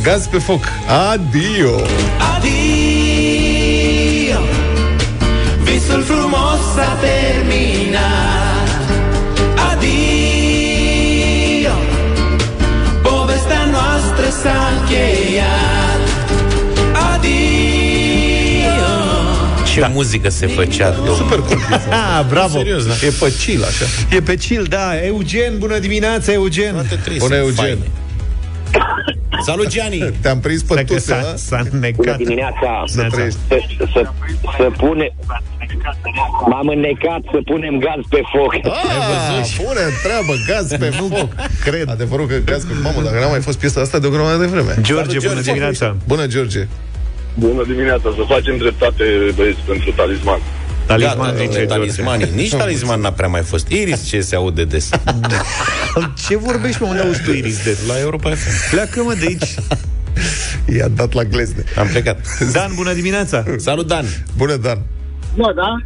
Gaz pe foc, adio Adio Visul frumos s-a terminat încheiat Adio Ce da. muzică se făcea, domnul. Super cool piesa. Ah, bravo. Serios, da. E pe chill, așa E pe chill, da. Eugen, bună dimineața, Eugen. Toate trei Bună, sunt Eugen. faine. Salut, Gianni! Te-am prins pe Dacă tuse, s-a, a? s-a Bună necat. dimineața! Să trăiești Să, să, să pune... M-am înnecat să punem gaz pe foc. Ah, pune în treabă, gaz pe foc Cred Adevărul că gaz pe Mamă, dacă n-a mai fost piesa asta de o grămadă de vreme George, bună dimineața. Bună, George Bună dimineața, să facem dreptate, băieți, pentru talisman. Talisman, Gata, zice domnule, George. talismanii. Nici talisman n-a prea mai fost. Iris ce se aude des. Ce vorbești, mă, unde auzi tu Iris de? La Europa FM. Pleacă, mă, de aici. I-a dat la glezne Am plecat. Dan, bună dimineața. Salut, Dan! Bună, Dan Bă, da?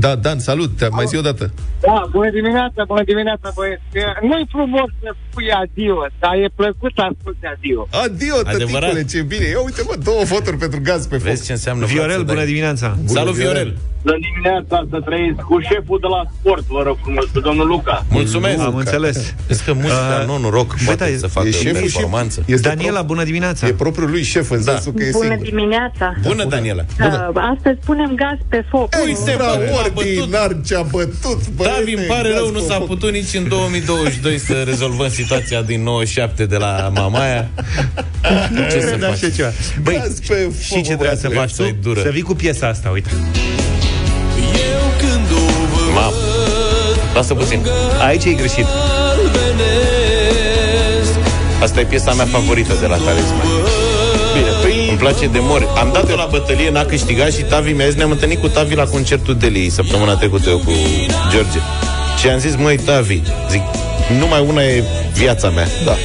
Da, Dan, salut, te mai zi o dată Da, bună dimineața, bună dimineața, băieți. Nu-i frumos să spui adio, dar e plăcut să asculti adio. Adio, Adevărat. tăticule, ce bine Ia uite, mă, două voturi pentru gaz pe foc Vezi ce înseamnă Viorel, viață, bună Dani? dimineața. Salut, Viorel! Bună dimineața, să trăiți cu șeful de la sport, vă rog frumos, cu domnul Luca. Mulțumesc! Am înțeles. Vezi că muzica Uh, non-rock bă, poate da, să facă e șeful și- performanță. Este Daniela, bună dimineața. E propriul lui șef în Da. sensul că e Bună singur dimineața! Bună, Daniela! Uh, astăzi punem gaz pe foc. Uite, bă, m-a Extraordinar ce-a bătut băiete, Davi, îmi pare gaz rău, nu pe s-a foc. putut nici în 2022 să rezolvăm situația din 97 de la Mamaia. Ce să Da, faci? așa ceva. Băi, Gaz pe și foc, ce trebuie să băiatule. faci tu? Viața e dură. Să vii cu piesa asta, uite. Eu când o văd Mamă. Lasă puțin. Aici e greșit. Galbenesc Asta e piesa mea favorită de la Talisman. Bine, păi Îmi place de mori. Am dat-o la bătălie, n-a câștigat și Tavi mi-a zis, ne-am întâlnit cu Tavi la concertul Deli săptămâna trecută eu cu George. Și am zis, măi, Tavi, zic, numai una e viața mea. Da.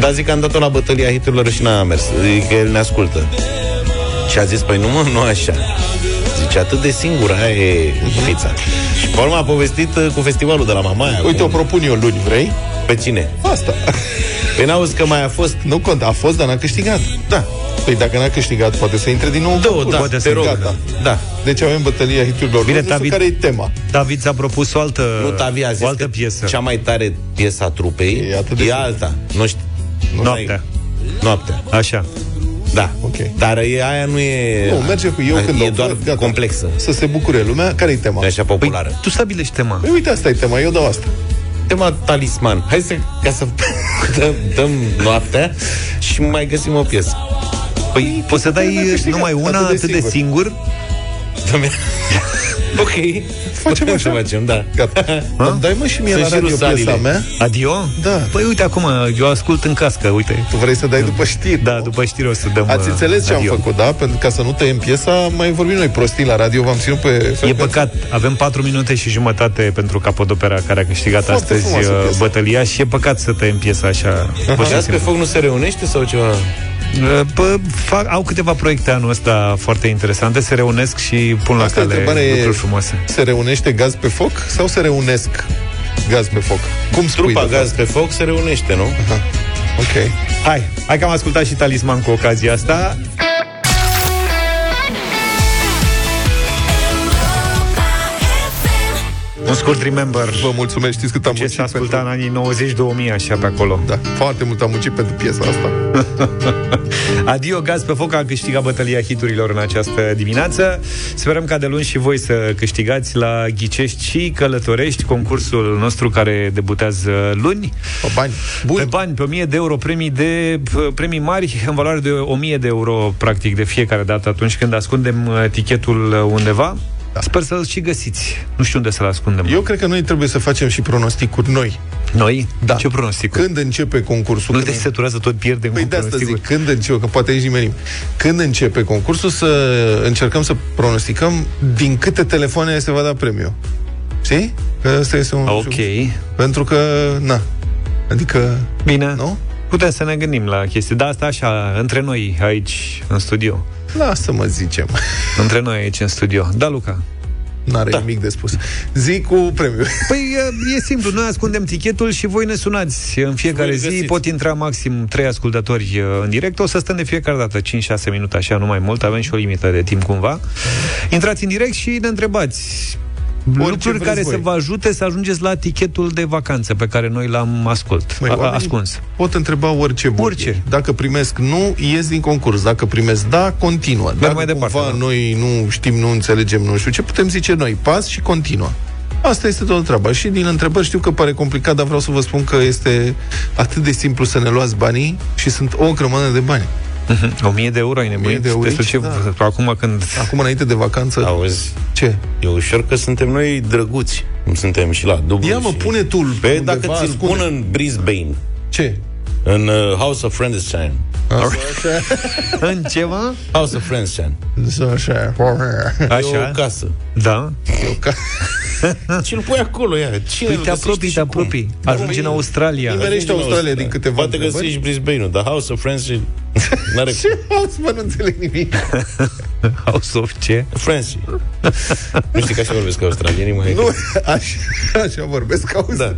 Dar zic că am dat-o la bătălia hiturilor și n-a mers. Zic că el ne ascultă. Și a zis, păi nu mă, nu așa. Zice, atât de singur, aia e fița. Și pe urmă a povestit uh, cu festivalul de la Mamaia. Uite, o cu... propun eu luni, vrei? Pe cine? Asta Păi n-auzi că mai a fost... Nu conta, a fost, dar n-a câștigat Da, Păi dacă n-a câștigat, poate să intre din nou în două, concurs. da, poate te să rog. Gata. Da. Deci avem bătălia hiturilor Bine, Bine, nu știu David- care e tema David ți-a propus o altă, Nu, Tavi a zis o altă că piesă. cea mai tare piesă a trupei E atât de e simplu. alta. Nu știu. Nu Noaptea. mai- Noaptea. Așa. Da. Ok. Dar e, aia nu e... Nu, merge cu eu când E o doar văd, gata. complexă. Să se bucure lumea Care e tema? E așa populară. Păi, tu stabilești tema. Păi uite, asta e tema, eu dau asta Tema talisman. Hai să, ca să dăm, dăm noaptea și mai găsim o piesă. Păi, poți să dai n-a câștigat, numai una atât de atât de singur? Dă-mi- ok. Facem Putem așa? să facem, da. Gata Îmi Dai mă și mie Sunt la și radio rusalile. piesa mea Adio? Da. Păi uite acum, eu ascult în cască, uite. Tu vrei să dai după știri Da, nu? după știri o să dăm Ați uh, înțeles ce am adio. făcut, da? Pentru ca să nu tăiem piesa Mai vorbim noi prostii la radio V-am ținut pe E frecvență. păcat, avem 4 minute și jumătate pentru Capodopera care a câștigat Foarte astăzi frumoasă uh, piesă. bătălia și e păcat să tăiem piesa așa. pur și Gaz pe simplu. foc nu se reunește sau ceva? Uh, Bă, fac, au câteva proiecte anul ăsta foarte interesante, se reunesc și pun la Asta e cale întrebarea e- lucruri frumoase. Se reunește gaz pe foc sau se reunesc gaz pe foc? Cum spui? Trupa de gaz fapt? pe foc se reunește, nu? Ok. Hai, hai că am ascultat și talisman cu ocazia asta. Un scurt remember. Vă mulțumesc, știți cât am Ce muncit s-a ascultat în anii 90-2000, așa pe acolo. Da, foarte mult am muncit pentru piesa asta. Adio Gaz pe foc a câștigat bătălia hiturilor în această dimineață. Sperăm ca de luni și voi să câștigați la Ghicești și Călătorești, concursul nostru care debutează luni. Pe bani. Bun. Pe bani, pe 1000 de euro, premii de premii mari în valoare de 1000 de euro practic de fiecare dată atunci când ascundem uh, tichetul uh, undeva. Da. Sper să-l și găsiți. Nu știu unde să-l ascundem. Eu cred că noi trebuie să facem și pronosticuri noi. Noi? Da. Ce pronosticuri? Când începe concursul? Nu când... te săturează tot pierdem Păi cu de asta pronosticuri. zic, când începe, că poate nici nimeni. Când începe concursul să încercăm să pronosticăm din câte telefoane se va da premiu. Știi? Că asta este un... Ok. Pentru că, na, adică... Bine. Nu? Putem să ne gândim la chestii. Da, asta așa, între noi aici, în studio. Lasă mă zicem. Între noi aici, în studio. Da, Luca? N-are da. nimic de spus. Zi cu premiu. Păi e, e simplu, noi ascundem tichetul și voi ne sunați în fiecare Voi zi. găsiți. Pot intra maxim trei ascultători uh, în direct. O să stăm de fiecare dată 5-6 minute, așa, nu mai mult. Avem și o limită de timp cumva. Intrați în direct și ne întrebați lucruri vreți care voi. să vă ajute să ajungeți la tichetul de vacanță pe care noi l-am ascult, Măi, a, oamenii ascuns. Pot întreba orice vor Orice. ei. Dacă primesc nu, ies din concurs. Dacă primesc da, continuă. Dacă mai departe, cumva da. noi nu știm, nu înțelegem, nu știu ce, putem zice noi, pas și continuă. Asta este toată treaba. Și din întrebări știu că pare complicat, dar vreau să vă spun că este atât de simplu să ne luați banii și sunt o grămadă de bani. Mhm. 1000 de euro ai nebunit? de euro, Despre ce, da. acum când... Acum, înainte de vacanță... Auzi, Ce? e ușor că suntem noi drăguți. Cum suntem și la dublu. Ia mă, și... pune tu Pe dacă ți-l pun în Brisbane, Ce? În uh, House of Friendshine. În ceva? House of Friendshine. Așa. E o Așa. casă. Da. Ce-l pui acolo, ia? Cine Păi îl te găsește apropii, și te cum? apropii. Ajungi în Australia. Nimerește Australia din câteva Poate întrebări. găsești Brisbane-ul, dar House of Friendshine n-are Ce house, mă, nu înțeleg nimic. House of ce? Friendship. nu știi că așa vorbesc australienii, mai Nu, așa, așa vorbesc, auzi? Da.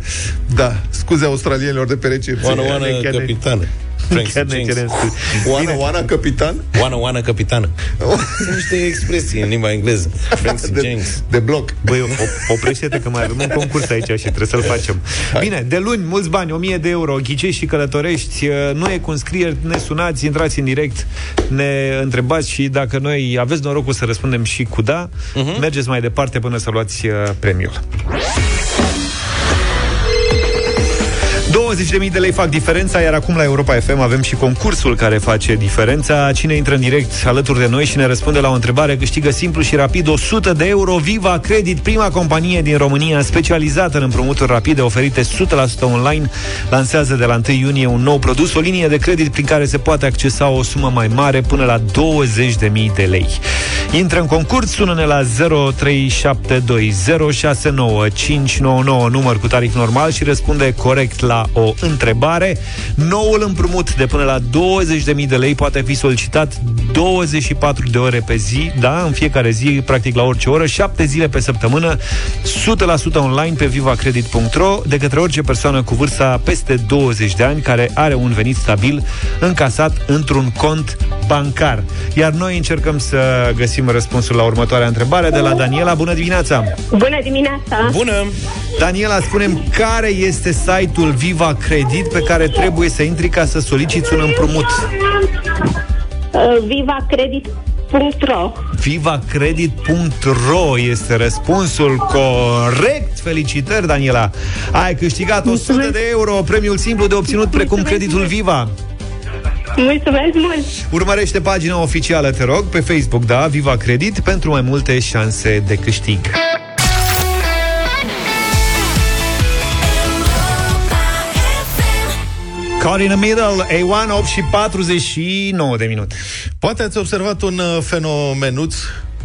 Da, scuze australienilor de pe recepție. Oana, oana, chiar ne- capitană. Frank Chiar ne James. cerem să- Oana, Oana, capitan? Oana, oana, capitană. Sunt niște expresii în limba engleză. Frank De, James. de bloc. Băi, op- oprește-te că mai avem un concurs aici și trebuie să-l facem. Bine, de luni, mulți bani, 1000 de euro, ghicești și călătorești, uh, nu e cu înscrieri, ne sunați, intrați în direct, ne întrebați și dacă noi aveți norocul să răspundem și cu da, Mhm. mergeți mai departe până să luați uh, premiul. 20.000 de lei fac diferența, iar acum la Europa FM avem și concursul care face diferența. Cine intră în direct alături de noi și ne răspunde la o întrebare câștigă simplu și rapid 100 de euro. Viva Credit, prima companie din România specializată în împrumuturi rapide oferite 100% online, lansează de la 1 iunie un nou produs, o linie de credit prin care se poate accesa o sumă mai mare până la 20.000 de lei. Intră în concurs, sună-ne la 0372069599 număr cu tarif normal și răspunde corect la o întrebare. Noul împrumut de până la 20.000 de lei poate fi solicitat 24 de ore pe zi, da, în fiecare zi, practic la orice oră, 7 zile pe săptămână, 100% online pe vivacredit.ro de către orice persoană cu vârsta peste 20 de ani care are un venit stabil încasat într-un cont bancar. Iar noi încercăm să găsim răspunsul la următoarea întrebare de la Daniela. Bună dimineața! Bună dimineața! Bună! Daniela, spunem care este site-ul Viva Credit pe care trebuie să intri ca să soliciți un împrumut? Uh, Vivacredit.ro Vivacredit.ro este răspunsul corect. Felicitări, Daniela! Ai câștigat 100 de euro, premiul simplu de obținut precum creditul Viva. Mulțumesc mult! Urmărește pagina oficială, te rog, pe Facebook, da, Viva Credit, pentru mai multe șanse de câștig. Caught in the middle, A1, 8 și 49 de minute. Poate ați observat un uh, fenomenuț,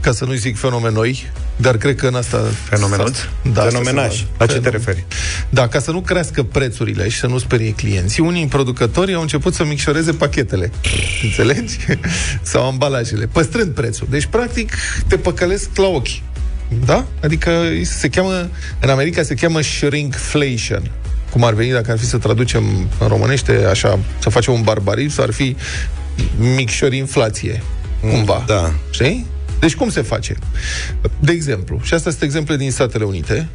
ca să nu zic fenomenoi, dar cred că în asta... Fenomenuț? Da, Fenomenaj. asta se- La ce te fenom- referi? Da, ca să nu crească prețurile și să nu sperie clienții, unii producători au început să micșoreze pachetele. Înțelegi? Sau ambalajele, păstrând prețul. Deci, practic, te păcălesc la ochi. Da? Adică se cheamă, în America se cheamă shrinkflation. Cum ar veni dacă ar fi să traducem în românește, așa, să facem un barbarism, ar fi micșorinflație, cumva. Da. Știi? Deci cum se face? De exemplu, și asta sunt exemple din Statele Unite,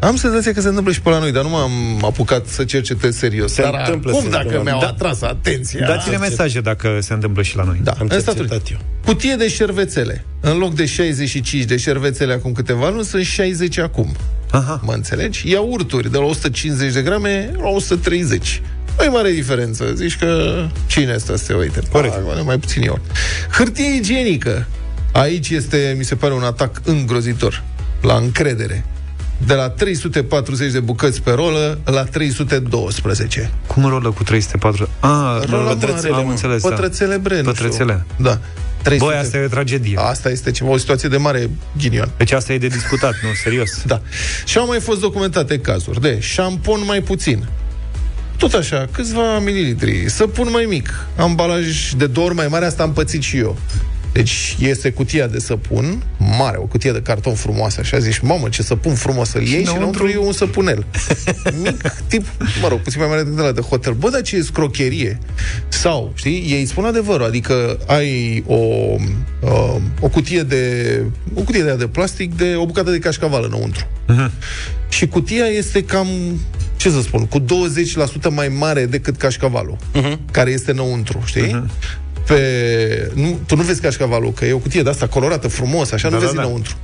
Am senzația că se întâmplă și pe la noi, dar nu m-am apucat să cercetez serios. Se dar întâmplă, cum se dacă întâmplă. mi-au Da. atras atenția? Dați-ne mesaje dacă se întâmplă și la noi. Da, Am ăsta cercetat atunci. eu. Cutie de șervețele. În loc de 65 de șervețele acum câteva luni, sunt 60 acum. Aha. Mă înțelegi? Iaurturi de la 150 de grame la 130. Nu e mare diferență. Zici că cine asta să se uite? Corect. Ah, mai puțin iaurt. Hârtie igienică. Aici este, mi se pare, un atac îngrozitor la încredere. De la 340 de bucăți pe rolă la 312. Cum rolă cu 304? Ah, Rola pătrățele, mare, am mă. înțeles. da. Pătrățele bre, nu știu. Pătrățele. Da. 300. Băi, asta e o tragedie. Asta este ceva, o situație de mare ghinion. Deci asta e de discutat, nu? Serios. Da. Și au mai fost documentate cazuri de șampon mai puțin. Tot așa, câțiva mililitri, săpun mai mic, ambalaj de două ori mai mare, asta am pățit și eu. Deci este cutia de săpun, mare, o cutie de carton frumoasă, așa zici, mamă, ce săpun frumos să-l iei și înăuntru e un săpunel. Mic, tip, mă rog, puțin mai mare decât ăla de hotel. Bă, dar ce e scrocherie? Sau, știi, ei spun adevărul, adică ai o, uh, o cutie de o cutie de, aia de plastic de o bucată de cașcaval înăuntru. Și cutia este cam, ce să spun, cu 20% mai mare decât cașcavalul, care este înăuntru, știi? Pe, nu, tu nu vezi cașcavalul, că e o cutie de asta colorată, frumos, așa, Da, nu da, vezi da. înăuntru.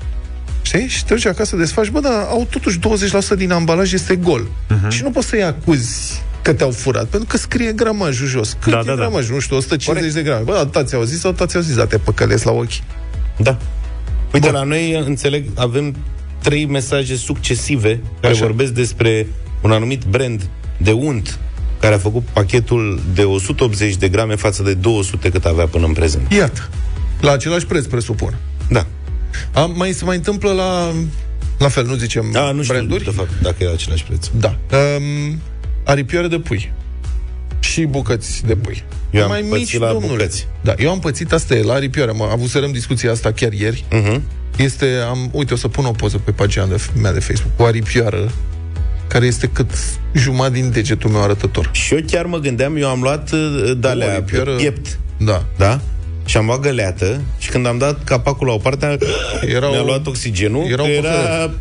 Știi? Și te duci acasă, desfaci, bă, dar au totuși 20% din ambalaj este gol. Și nu poți să-i acuzi că te-au furat, pentru că scrie gramajul jos. Cât Da, e da, da. gramajul? Nu știu, 150 de grame. Bă, atâta ți-au zis sau atâta ți-au zis, da, te păcălesc la ochi. Da. Uite, la noi, înțeleg, avem trei mesaje succesive care Așa. vorbesc despre un anumit brand de unt care a făcut pachetul de 180 de grame față de 200 cât avea până în prezent. Iată. La același preț, presupun. Da. A, mai se mai întâmplă la... La fel, nu zicem Da, nu știu, branduri? de fapt, dacă e același preț. Da. Um, aripioare de pui. Și bucăți de pui. Eu am mai pățit mici, la domnule. bucăți. Da, eu am pățit asta e la aripioare. Am avut să discuția asta chiar ieri. Uh-huh. Este, am, uite, o să pun o poză pe pagina de, mea de Facebook cu o aripioară care este cât jumătate din degetul meu arătător. Și eu chiar mă gândeam, eu am luat uh, de O alea aripioară- piept, Da. da? Și am luat găleată și când am dat capacul la o parte, Era mi-a o- luat oxigenul, era era, o era păcăletă.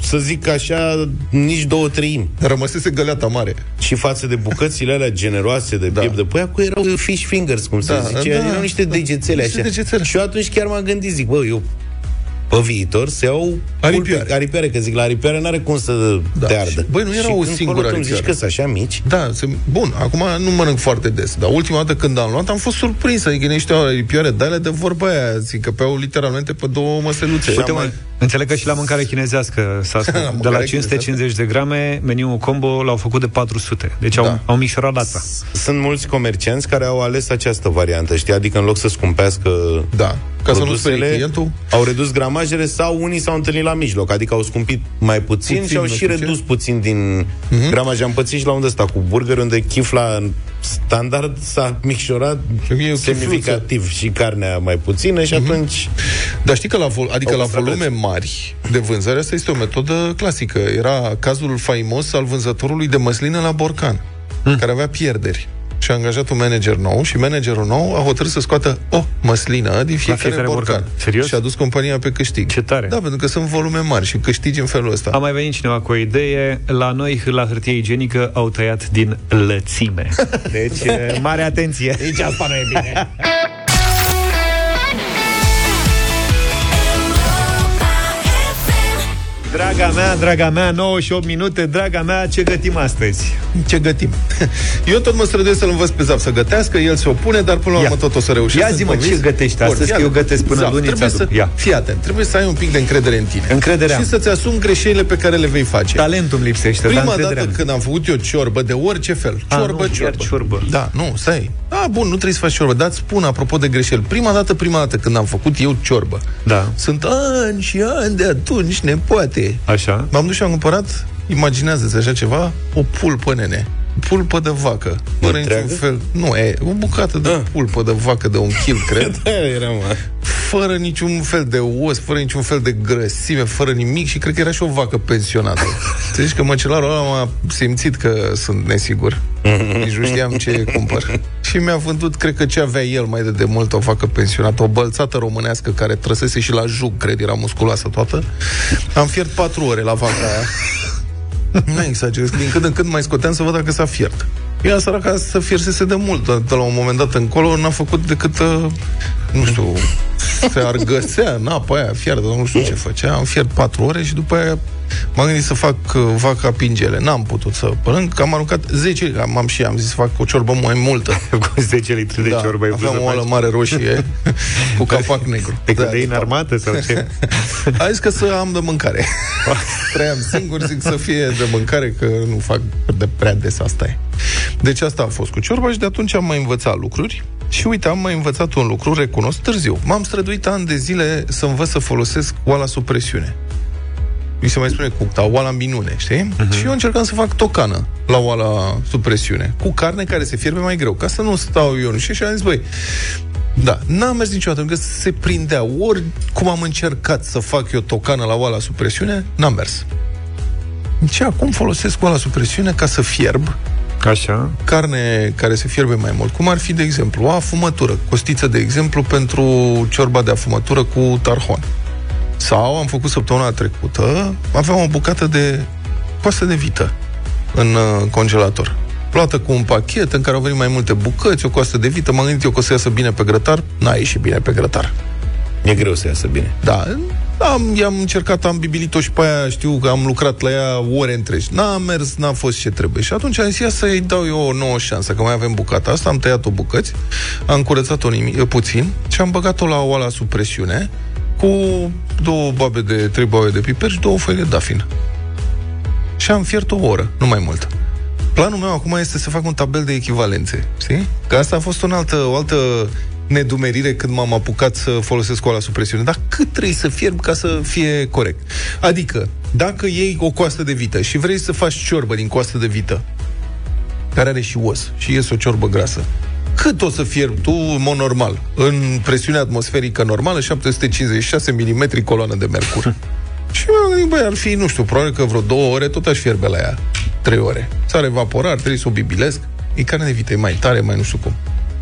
să zic așa, nici două treimi. Rămăsese găleata mare. Și față de bucățile alea generoase de Da. piept de pui, cu erau fish fingers, cum se Da, zice, da, erau niște da. degețele Niște așa. degețele. Și eu atunci chiar m-am gândit, zic, bă, eu pe viitor să iau Aripioare. pulpe- aripioare, că zic, la aripioare n-are cum să Da. te ardă. Și, băi, nu era Și o când singură colo tu îmi zici aripioară. că sunt așa mici, Da, se, bun, acum nu mănânc foarte des, dar ultima dată când am luat am fost surprins, adică niște aripioare de alea de vorba aia, zic că peau literalmente pe două măseluțe. Uite, mă, înțeleg că și la mâncare chinezească s-a spus. La de la mâncare 550 de grame, meniul combo l-au făcut de 400. Deci Da. au, au micșorat data. sunt mulți comercianți care au ales această variantă, știi? Adică în loc să scumpească Da, ca să nu sperie produsele, clientul. au redus gramajele sau unii s-au întâlnit la mijloc, adică au scumpit mai puțin, Puțin, și au nu și știu ce. Mhm. redus puțin din uh-huh. gramaj. Am pățit și la unde ăsta cu burger, unde chifla standard s-a micșorat E o semnificativ și carnea mai puțină și atunci... Dar știi că la, vol- adică Au la păstrat volume mari de vânzare, asta este o metodă clasică. Era cazul faimos al vânzătorului de măsline la Borcan, care avea pierderi. Și a angajat un manager nou și managerul nou a hotărât să scoată o măslină din fiecare, fiecare borcan. borcan. Serios? Și a dus compania pe câștig. Ce tare. Da, pentru că sunt volume mari și câștigi în felul ăsta. A mai venit cineva cu o idee. La noi, la hârtie igienică, au tăiat din lățime. Deci, mare atenție. Nici asta nu e bine. Draga mea, draga mea, 9 și 8 minute, draga mea, ce gătim astăzi? Ce gătim? Eu tot mă străduiesc să-l învăț pe Zaf să gătească, el se opune, dar până la Ia. urmă tot o să reușesc. Ia sunt zi-mă, convins. ce gătești Bun, astăzi, ia că eu gătesc până Zaf, luni, trebuie îți să, aduc. Ia. Fii atent, trebuie să ai un pic de încredere în tine. Încredere am. Și să-ți asumi greșelile pe care le vei face. Talentul îmi lipsește, dar Prima încredere dată am. când am făcut eu ciorbă, de orice fel, A, ciorbă, nu, iar ciorbă. ciorbă. Da, nu, stai. A, bun, nu trebuie să faci ciorbă, dar îți spun apropo de greșeli. Prima dată, prima dată când am făcut eu ciorbă, Da. sunt ani și ani de atunci, nepoate. Așa. M-am dus și am cumpărat, imaginează-ți așa ceva, o pulpă, nene. Pulpă de vacă. Fără niciun Întreagă? fel. Nu, e o bucată de Ah. pulpă de vacă de un kil, cred. Da, era, mă. Fără niciun fel de os, fără niciun fel de grăsime, fără nimic și cred că era și o vacă pensionată. Înțelegi că măcelarul ăla m-a simțit că sunt nesigur. Nici nu știam ce cumpăr. Și mi-a vândut, cred că ce avea el mai de demult, o vacă pensionată, o bălțată românească care trăsese și la jug, cred, era musculoasă toată. Am fiert patru ore la vaca aia. Nu exagerez, din când în când mai scoteam să văd dacă s-a fiert. Ea săraca să fiersese de mult, dar de la un moment dat încolo n-a făcut decât, uh, nu știu, se argăsea în apa aia fiartă, nu știu ce făcea. Am fiert patru ore și după aia m-am gândit să fac uh, vaca pingele. N-am putut să pălâng, că am aruncat 10, am, am și am zis să fac o ciorbă mai multă. Cu 10 litri de da, ciorbă ai vrut aveam să o oală faci. mare roșie cu capac negru. Te Da, gândeai în de fapt. armată sau ce? A zis că să am de mâncare. Trăiam singur, zic să fie de mâncare, că nu fac de prea des asta e. Deci asta a fost cu ciorba și de atunci am mai învățat lucruri. Și uite, am mai învățat un lucru, recunosc, târziu. M-am străduit ani de zile să învăț să folosesc oala sub presiune. Mi se mai spune cu dar oala în minune, știi? Uh-huh. Și eu încercam să fac tocană la oala sub presiune, cu carne care se fierbe mai greu, ca să nu stau eu nu știu, și am zis, băi, da, n-am mers niciodată, pentru că se prindea. Ori cum am încercat să fac eu tocană la oala sub presiune, n-am mers. Și acum folosesc oala sub presiune ca să fierb Așa. carne care se fierbe mai mult, cum ar fi, de exemplu, o afumătură, costiță, de exemplu, pentru ciorba de afumătură cu tarhon. Sau am făcut săptămâna trecută, aveam o bucată de coastă de vită în uh, congelator. Luată cu un pachet în care au venit mai multe bucăți, o coastă de vită, m-am gândit eu că o să iasă bine pe grătar, n-a ieșit bine pe grătar. E greu să iasă bine. Da, am, i-am încercat, am bibilit-o și pe aia știu că am lucrat la ea ore întregi. N-a mers, n-a fost ce trebuie. Și atunci am zis, ia să-i dau eu o nouă șansă, că mai avem bucata asta, am tăiat-o bucăți, am curățat-o nimic, puțin și am băgat-o la oala sub presiune cu două babe de, trei babe de piper și două foi de dafin. Și am fiert o oră, nu mai mult. Planul meu acum este să fac un tabel de echivalențe, știi? Că asta a fost o altă, o altă nedumerire când m-am apucat să folosesc oala sub presiune. Dar cât trebuie să fierb ca să fie corect? Adică, dacă iei o coastă de vită și vrei să faci ciorbă din coastă de vită, care are și os, și iese o ciorbă grasă, cât o să fierbi tu, în mod normal, în presiune atmosferică normală, 756 mm coloană de mercur. Și m-am gândit, băi, ar fi, nu știu, probabil că vreo două ore tot aș fierbe la ea. Trei ore. S-ar evapora, ar trebui să o bibilesc. E carne de vită, e mai tare, mai nu știu cum.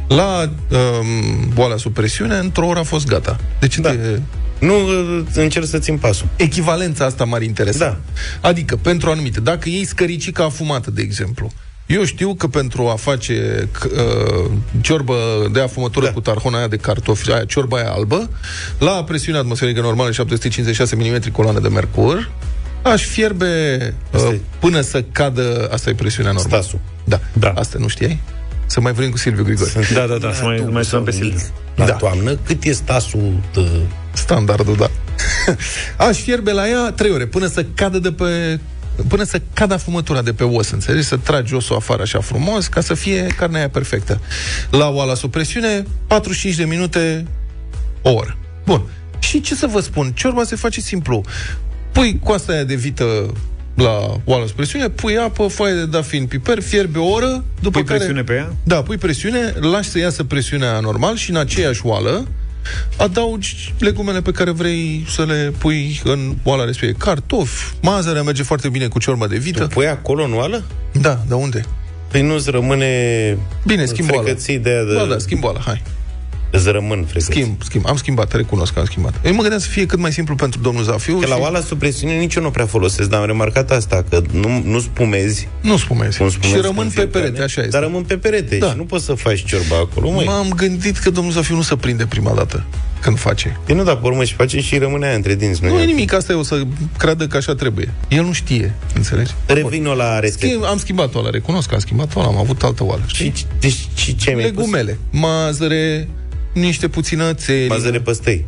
La um, boala sub presiune, într-o oră a fost gata. Deci da. e... Nu uh, încerc să țin pasul. Echivalența asta m-ar interesa. Da. Adică, pentru anumite, dacă iei scăricica afumată, de exemplu, eu știu că pentru a face c- uh, ciorbă de afumătură da. cu tarhona aia de cartofi, aia, ciorba aia albă, la presiune atmosferică normală 756 mm coloană de mercur, aș fierbe uh, până să cadă, asta e presiunea normală. Stasul. Da. da. Asta nu știai? Să mai vorbim cu Silviu Grigore. Da, da, da, să mai, mai sunăm pe Silviu. La Da. toamnă, cât e stasul de... Standardul, da. Aș fierbe la ea trei ore, până să cadă de pe până să cadă afumătura de pe os, înțelegi? Să tragi osul afară așa frumos, ca să fie carnea aia perfectă. La oala sub presiune, 45 de minute, o oră. Bun. Și ce să vă spun? Ciorba se face simplu. Pui coasta aia de vită la oala sub presiune, pui apă, foaie de dafin, piper, fierbe o oră, după Pui care... presiune pe ea? Da, pui presiune, lași să iasă presiunea normal și în aceeași oală adaugi legumele pe care vrei să le pui în oala respectivă. Cartofi, mazărea merge foarte bine cu ciorbă de vită. Tu pui acolo în oală? Da, de unde? Păi nu-ți rămâne Bine, schimb oala. frecății de aia de... Da, da, schimb oala, hai. Îți rămân frecății. Schimb, schimb. Am schimbat, recunosc că am schimbat. Eu mă gândeam să fie cât mai simplu pentru domnul Zafiu. Că la oala sub presiune nici eu nu prea folosesc, dar am remarcat asta, că nu, nu spumezi. Nu spumezi. Cum spumezi Și rămân când pe fie perete, carne, așa este. Dar rămân pe perete Da. și nu poți să faci ciorba acolo, măi. M-am gândit că domnul Zafiu nu se prinde prima dată când face. E nu, dar pe urmă și face și rămâne aia între dinți. Nu e e nimic, asta e o să creadă că așa trebuie. El nu știe, înțelegi? Revin-o la rețetă. Schimb, am schimbat oala, recunosc că am schimbat oala, am avut altă oală. Știi? Și, deci, și ce mi-ai pus? Legumele, mazăre, niște puținățeli. Mazăre păstăi.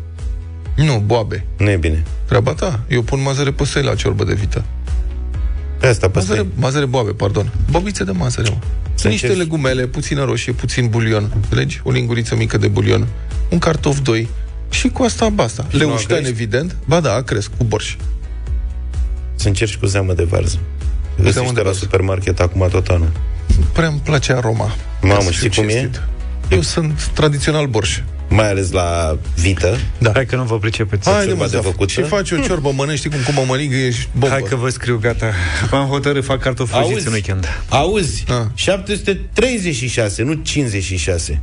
Nu, boabe. Nu e bine. Treaba ta. Eu pun mazăre păsăi la ciorbă de vită. Pe asta păstăi. Mazăre, mazăre boabe, pardon. Bobițe de mazăre, mă. Să niște încerci. legumele, puțină roșie, puțin bulion. Înțelegi? O linguriță mică de bulion. Un cartof doi. Și cu asta basta. nu Leuștean, cresc? evident. Ba da, cresc cu borș. Să încerci cu zeamă de varză. Găsește de la varză. supermarket acum tot anul. Prea îmi place aroma. Mamă, Ca să știi fiu cum e? Cinstit. Eu sunt tradițional borș. mai ales la vită. Da. Hai că nu vă pricepeți. Haide, ciorba mă, de Zaf, făcută? și faci o ciorbă, mănânci, știi cum, cum o mănânci, ești bombă. Hai că vă scriu, gata. M-am hotărât, fac cartofi Auzi? prăjiți în weekend. Auzi? Ah. 736, nu 56.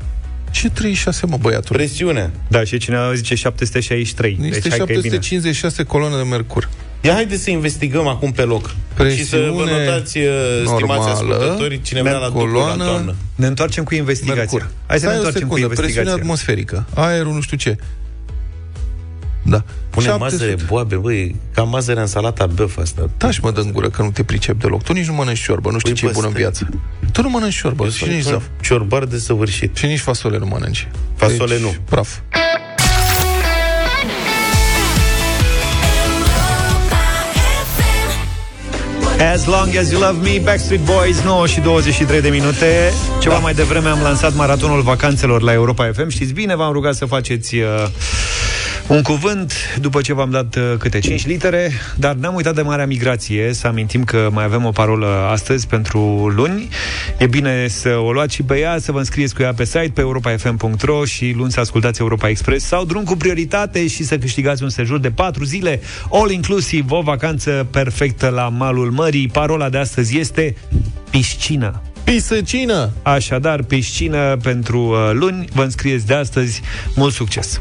Ce 36, mă, băiatul? Presiunea. Da, și cineva zice 763. Este deci hai că e bine. 756 coloane de mercur. Ia haideți să investigăm acum pe loc. și să vă Presiune notați, uh, stimați normală, ascultători, cine vrea la dublu la coloană, toamnă. Ne întoarcem cu investigația. Mercur. Hai să Stai ne o întoarcem cu secundă, presiune investigația. atmosferică, aerul nu știu ce. Da. Pune 700. mazăre boabe, băi, ca mazăre în salata băf asta. Taci mă dă în gură că nu te pricep deloc. Tu nici nu mănânci ciorbă, nu știi Păi, ce e bă, bună în stai. viață. Tu nu mănânci ciorbă Eu și sunt nici un zaf. ciorbar de săvârșit. Și nici fasole nu mănânci. Fasole deci, nu. Praf. As long as you love me, Backstreet Boys, 9 și 23 de minute. Ceva da. mai devreme am lansat maratonul vacanțelor la Europa FM. Știți bine, v-am rugat să faceți uh, un cuvânt după ce v-am dat uh, câte 5 litere, dar n-am uitat de Marea Migrație, să amintim că mai avem o parolă astăzi pentru luni. E bine să o luați și pe ea, să vă înscrieți cu ea pe site, pe europafm.ro și luni să ascultați Europa Express sau drum cu prioritate și să câștigați un sejur de 4 zile, all inclusiv, o vacanță perfectă la malul mării. Parola de astăzi este piscină. Pisăcină! Așadar, piscină pentru uh, luni. Vă înscrieți de astăzi. Mult succes!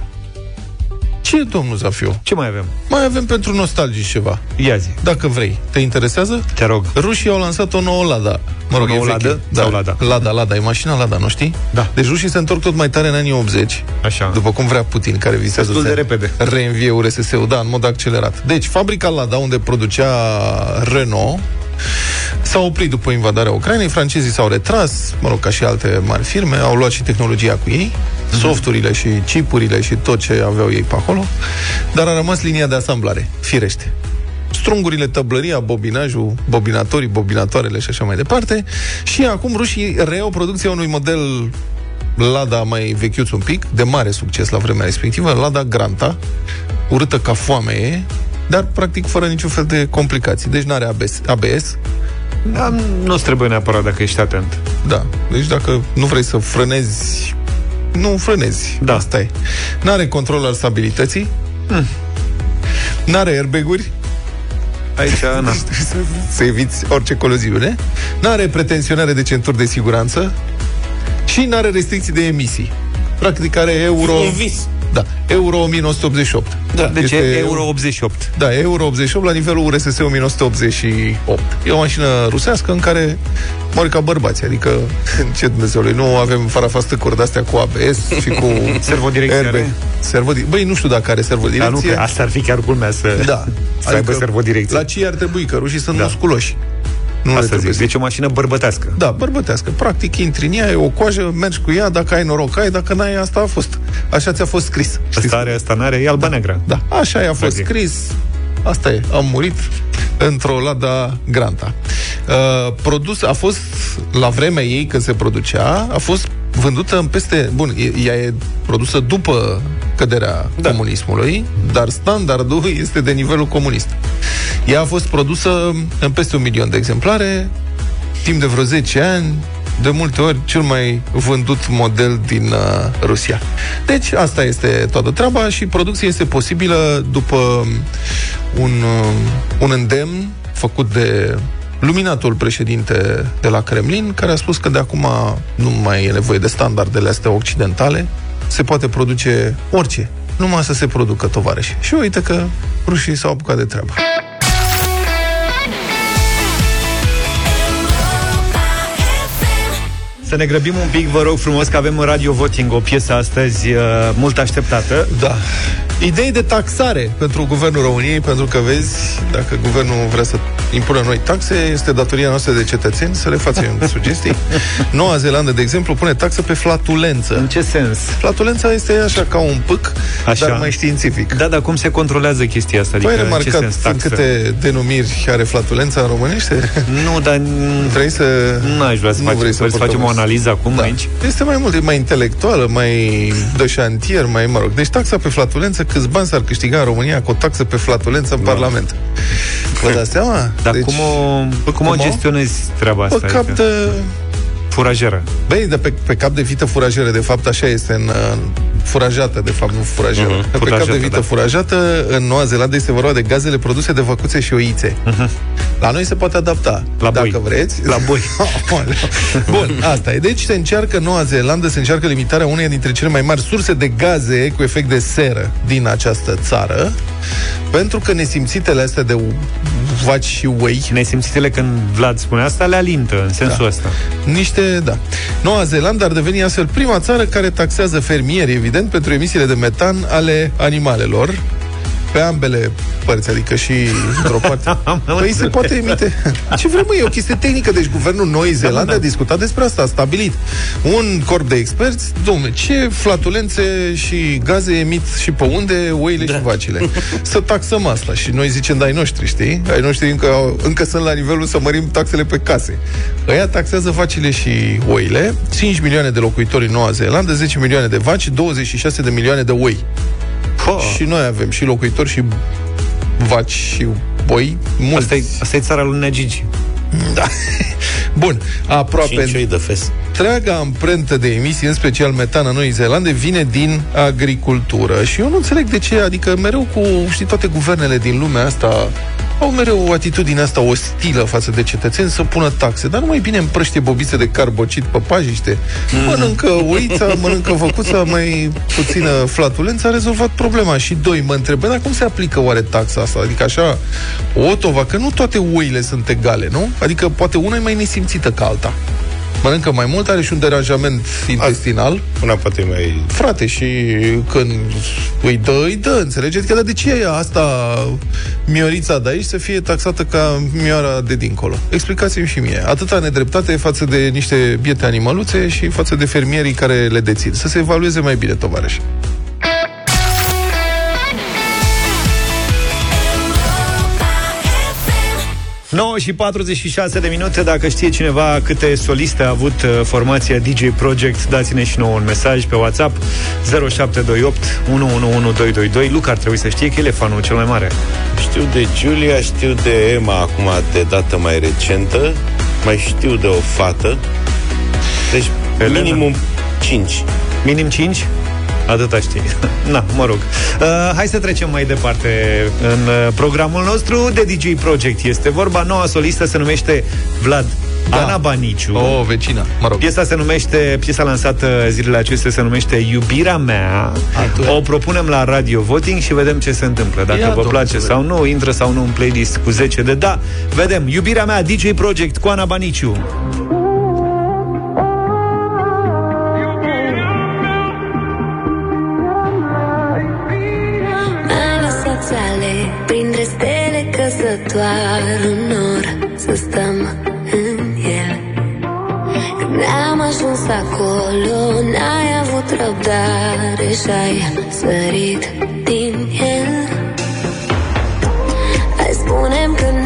Ce, domnul Zafiu? Ce mai avem? Mai avem pentru nostalgici ceva. Ia zi. Dacă vrei. Te interesează? Te rog. Rușii au lansat o nouă Lada. Mă rog, O nouă e veche. Ladă Da. sau Lada? Lada, Lada. E mașina Lada, nu știi? Da. Deci rușii se întorc tot mai tare în anii 80. Așa. După cum vrea Putin, care visează Destul de să repede. reînvie URSS-ul, da, în mod accelerat. Deci, fabrica Lada, unde producea Renault, s-a oprit după invadarea Ucrainei, francezii s-au retras, mă rog, ca și alte mari firme, au luat și tehnologia cu ei, softurile și chipurile și tot ce aveau ei pe acolo, dar a rămas linia de asamblare, firește strungurile, tăblăria, bobinajul, bobinatorii, bobinatoarele și așa mai departe. Și acum rușii reiau producția unui model Lada mai vechiuț un pic, de mare succes la vremea respectivă, Lada Granta, urâtă ca foame e, dar practic fără niciun fel de complicații. Deci n-are ABS, ABS Da, nu trebuie neapărat dacă ești atent. da. Deci dacă nu vrei să frânezi, nu frânezi. Da. Asta e. N-are control al stabilității. Hmm. N-are airbag-uri. Aici, na. să, să eviți orice coloziune. N-are pretensionare de centuri de siguranță. Și n-are restricții de emisii. Practic are euro... Un vis. Da, euro 1988. Da, deci Este e Euro 88. Da, Euro 88 la nivelul URSS 1988. E o mașină rusească în care mori ca bărbați, adică ce Dumnezeului, nu avem farafastăcuri de-astea cu ABS și cu Servodirecție airbag. are? Servodi- Băi, nu știu dacă are Dar nu, servodirecție. că asta ar fi chiar culmea să, Da. să aibă servodirecție. La ce ar trebui? Că rușii sunt Da. musculoși. Nu le Asta trebuie zic, deci o mașină bărbătească. da, bărbătească. Practic, intri în ea, e o coajă, mergi cu ea, dacă ai noroc, ai, dacă n-ai, asta a fost. Așa ți-a fost scris. Asta are, asta n-are, e alba neagră. Da, așa i-a fost Practic. scris. Asta e, am murit într-o Lada Granta. Uh, produs, a fost, la vremea ei când se producea, a fost vândută în peste... Bun, e- ea e produsă după căderea da. comunismului, dar standardul este de nivelul comunist. Ea a fost produsă în peste un milion de exemplare, timp de vreo 10 ani, de multe ori cel mai vândut model din uh, Rusia. Deci asta este toată treaba și producția este posibilă după un, uh, un îndemn făcut de luminatul președinte de la Kremlin, care a spus că de acum nu mai e nevoie de standardele astea occidentale, se poate produce orice, numai să se producă tovarăși. Și uite că rușii s-au apucat de treabă. Să ne grăbim un pic, vă rog frumos, că avem în Radio Voting o piesă astăzi uh, mult așteptată. Da. Idei de taxare pentru Guvernul României, pentru că vezi, dacă Guvernul vrea să impună noi taxe, este datoria noastră de cetățeni să le facem sugestii. Noua Zeelandă, de exemplu, pune taxă pe flatulență. În ce sens? Flatulența este așa ca un pâc, Așa. dar mai științific. Da, dar cum se controlează chestia asta? Păi ai Adică, în ce remarcat sens în taxă? câte denumiri are flatulența în românește? Nu, dar Vrei să... n-aș vrea să, Nu facem, vrei să vrei să facem o purtăm- analiză acum Da. aici. Este mai mult, e mai intelectuală, mai de șantier, mai, mă rog. Deci taxa pe flatulență, câți bani s-ar câștiga în România cu o taxă pe flatulență în Parlament? Vă dați seama? Dar cum o, cum o cum o? gestionezi treaba Pe asta? cap adică? De Furajeră. Băi, de pe, pe cap de vită furajeră, de fapt așa este în, în furajată, de fapt, nu furajeră. Mhm, Uh-huh. Pe cap furajată, de vită da. furajată, în Noua Zeelandă este vorba de gazele produse de văcuțe și oițe. Uh-huh. La noi se poate adapta, Mhm. La dacă boi. vreți. La boi. Bun, asta e. Deci se încearcă în Noua Zeelandă, se încearcă limitarea uneia dintre cele mai mari surse de gaze cu efect de seră din această țară, pentru că nesimțitele astea de vaci și oi Nesimțitele când Vlad spune asta, le alintă în sensul Da. ăsta. niște, da. Noua Zeelandă ar deveni astfel prima țară care taxează fermieri, evident, pentru emisiile de metan ale animalelor pe ambele părți, adică și într-o parte. păi se poate emite. Ce vrem, mă, e o chestie tehnică. Deci guvernul Noii Zeelande da. a discutat despre asta, a stabilit. Un corp de experți, domne, ce flatulențe și gaze emit și pe unde oile și vacile. Să taxăm asta. Și noi zicem, da, ai noștri, știi? Ai noștri încă, au- încă sunt la nivelul să mărim taxele pe case. Ăia taxează vacile și oile, 5 milioane de locuitori în Noua Zeelandă, 10 milioane de vaci, 26 de milioane de oi. Ho! Și noi avem și locuitori și vaci și boi mulți. Asta e, asta e țara lui Nea Gigi. Da. Bun, aproape Cinci oi de fes. întreaga amprentă de emisii, în special metan a Noii Zeelande, vine din agricultură. Și eu nu înțeleg de ce, adică mereu cu, știi, toate guvernele din lumea asta au mereu o atitudine asta ostilă față de cetățeni să pună taxe. Dar nu mai bine împrăștie bobițe de carbocit pe pajiște. Mănâncă oița, mănâncă văcuța, mai puțină flatulență, a rezolvat problema. Și doi, mă întreb, bă, dar cum se aplică oare taxa asta? Adică așa, o tova, că nu toate oile sunt egale, nu? Adică poate una e mai nesimțită ca alta. Mănâncă mai mult, are și un deranjament intestinal. Una poate mai... Frate, și când îi dă, îi dă, înțelegeți? Că dar de ce e asta miorița de aici să fie taxată ca mioara de dincolo? Explicați-mi și mie. Atâta nedreptate față de niște biete animăluțe și față de fermierii care le dețin. Să se evalueze mai bine, tovarăși. 9 și 46 de minute. Dacă știe cineva câte soliste a avut uh, formația DJ Project, dați-ne și nouă un mesaj pe WhatsApp 0728 111222. Luca ar trebui să știe că el e fanul cel mai mare. Știu de Giulia, știu de Emma acum de dată mai recentă, mai știu de o fată. Deci Elena. minimum 5. Minim 5? Atâta știi. Na, mă rog. Uh, hai să trecem mai departe în uh, programul nostru de DJ Project. Este vorba, noua solistă se numește Vlad da. Ana Baniciu. O, vecina, mă rog. Piesa se numește, piesa lansată zilele acestea se numește Iubirea mea. Atunci. O propunem la Radio Voting și vedem ce se întâmplă. Dacă Ia, vă domnule, place să sau nu, intră sau nu în playlist cu 10 de da. Vedem. Iubirea mea, DJ Project cu Ana Baniciu. Căsătoare un nor să stăm în el. Când am ajuns acolo, n-ai avut răbdare și-ai sărit din el. Hai spunem că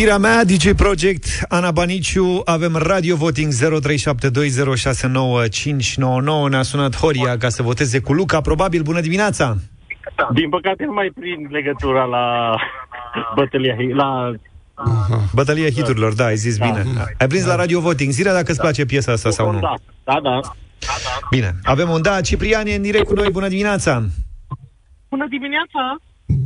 Iubirea mea, DJ Project, Ana Baniciu, avem radio voting 0372069599. Ne-a sunat Horia ca să voteze cu Luca. Probabil, bună dimineața! Din păcate nu mai prind legătura la bătălia, la Bătălia hiturilor, da, ai zis bine. Ai prins la radio voting. Zile dacă îți place piesa asta sau nu. Da, da, da. Bine, avem un da. Ciprian e în direct cu noi. Bună dimineața! Bună dimineața!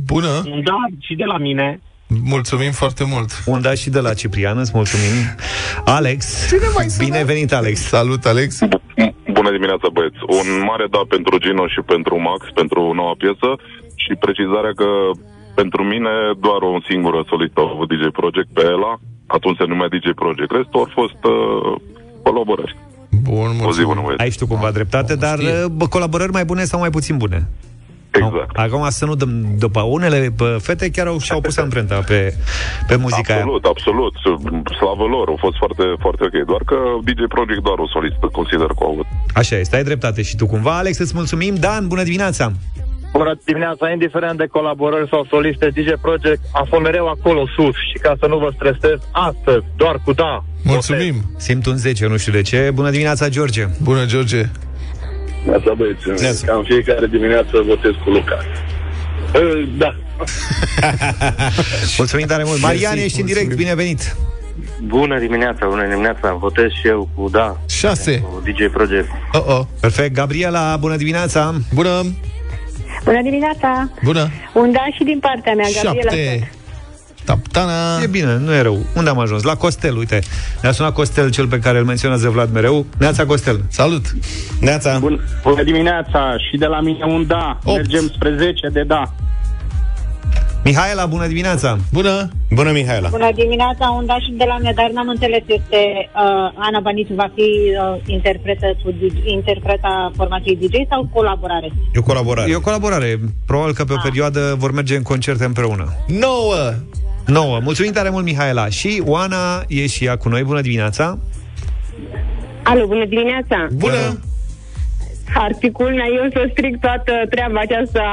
Bună! Da, și de la mine. Mulțumim foarte mult. Un da și de la Ciprian, îți mulțumim. Alex, Cine mai sună? bine venit, Alex. Salut, Alex. Bună dimineața, băieți. Un mare da pentru Gino și pentru Max, pentru noua piesă și precizarea că pentru mine doar o singură solistă a avut DJ Project pe ela, atunci se numea DJ Project. Restul au fost uh, colaborări. Bun, O zi bună, băieți. Ai și tu cumva dreptate, dar bă, colaborări mai bune sau mai puțin bune? Exact. Acum să nu dăm după unele bă, fete chiar au, și-au pus amprenta pe, pe muzica aia. Absolut, absolut. Slavă lor, au fost foarte, foarte ok. Doar că DJ Project doar o solistă, consider că au avut. Așa este, ai dreptate și tu cumva. Alex, îți mulțumim. Dan, bună dimineața! Bună dimineața, indiferent de colaborări sau soliste, DJ Project a fost mereu acolo sus și ca să nu vă stresez, astăzi, doar cu da. Mulțumim. Simt un 10, nu știu de ce. Bună dimineața, George! Bună, George! Neața băieți, cam fiecare dimineață votez cu Luca. Uh, Da. Mulțumim tare mult. Marian, ești în direct, binevenit! Bună dimineața, bună dimineața. Votez și eu cu da. 6. Cu DJ Project. Oh, oh. Perfect. Gabriela, bună dimineața! Bună! Bună dimineața! Bună! Un da și din partea mea, Gabriela. Șapte. Taptana. E bine, nu e rău. Unde am ajuns? La Costel, uite. Ne-a sunat Costel, cel pe care îl menționează Vlad mereu. Neața Costel. Salut! Neața. Bun, bună dimineața și de la mine un da. Mergem spre 10 de da. Mihaela, bună dimineața! Bună! Bună, Mihaela! Bună dimineața, un da și de la mine, dar n-am înțeles, este uh, Ana Banițu va fi uh, interpretă cu DJ, interpreta formației DJ sau colaborare? E o colaborare. E o colaborare. Probabil că pe o perioadă vor merge în concerte împreună. 9! 9. Mulțumim tare mult, Mihaela. Și Oana e și ea cu noi. Bună dimineața! Alo, bună dimineața! Bună! Ar fi culmea eu să stric toată treaba aceasta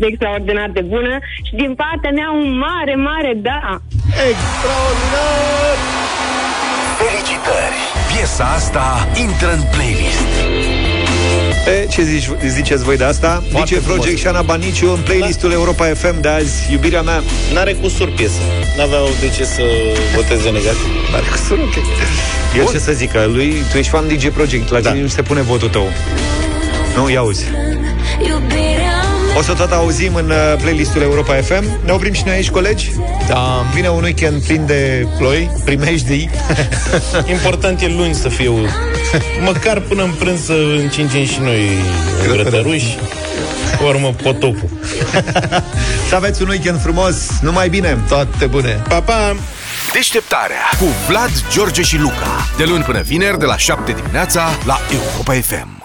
extraordinar de bună și din partea mea un mare, mare da! Extraordinar! Felicitări! Piesa asta intră în playlist. E, ce zici, ziceți voi de asta? Foarte Dice frumos. Project și Ana Baniciu în playlistul Europa FM de azi. Iubirea mea. N-are cusur piesă. N-aveau de ce să voteze negativ. N-are cusur, ok. El ce să zică? Lui, tu ești fan DJ Project, la tine nu se pune votul tău. Nu, ia uzi. O să tot auzim în uh, playlistul Europa FM. Ne oprim și noi aici, colegi? Da. Vine un weekend plin de ploi, primejdii. Important e luni să fiu Măcar până în prânz să încingem și noi grătăruși Urmă potopul Să aveți un weekend frumos, numai bine Toate bune Pa, pa! Deșteptarea cu Vlad, George și Luca. De luni până vineri, de la 7 dimineața, la Europa FM.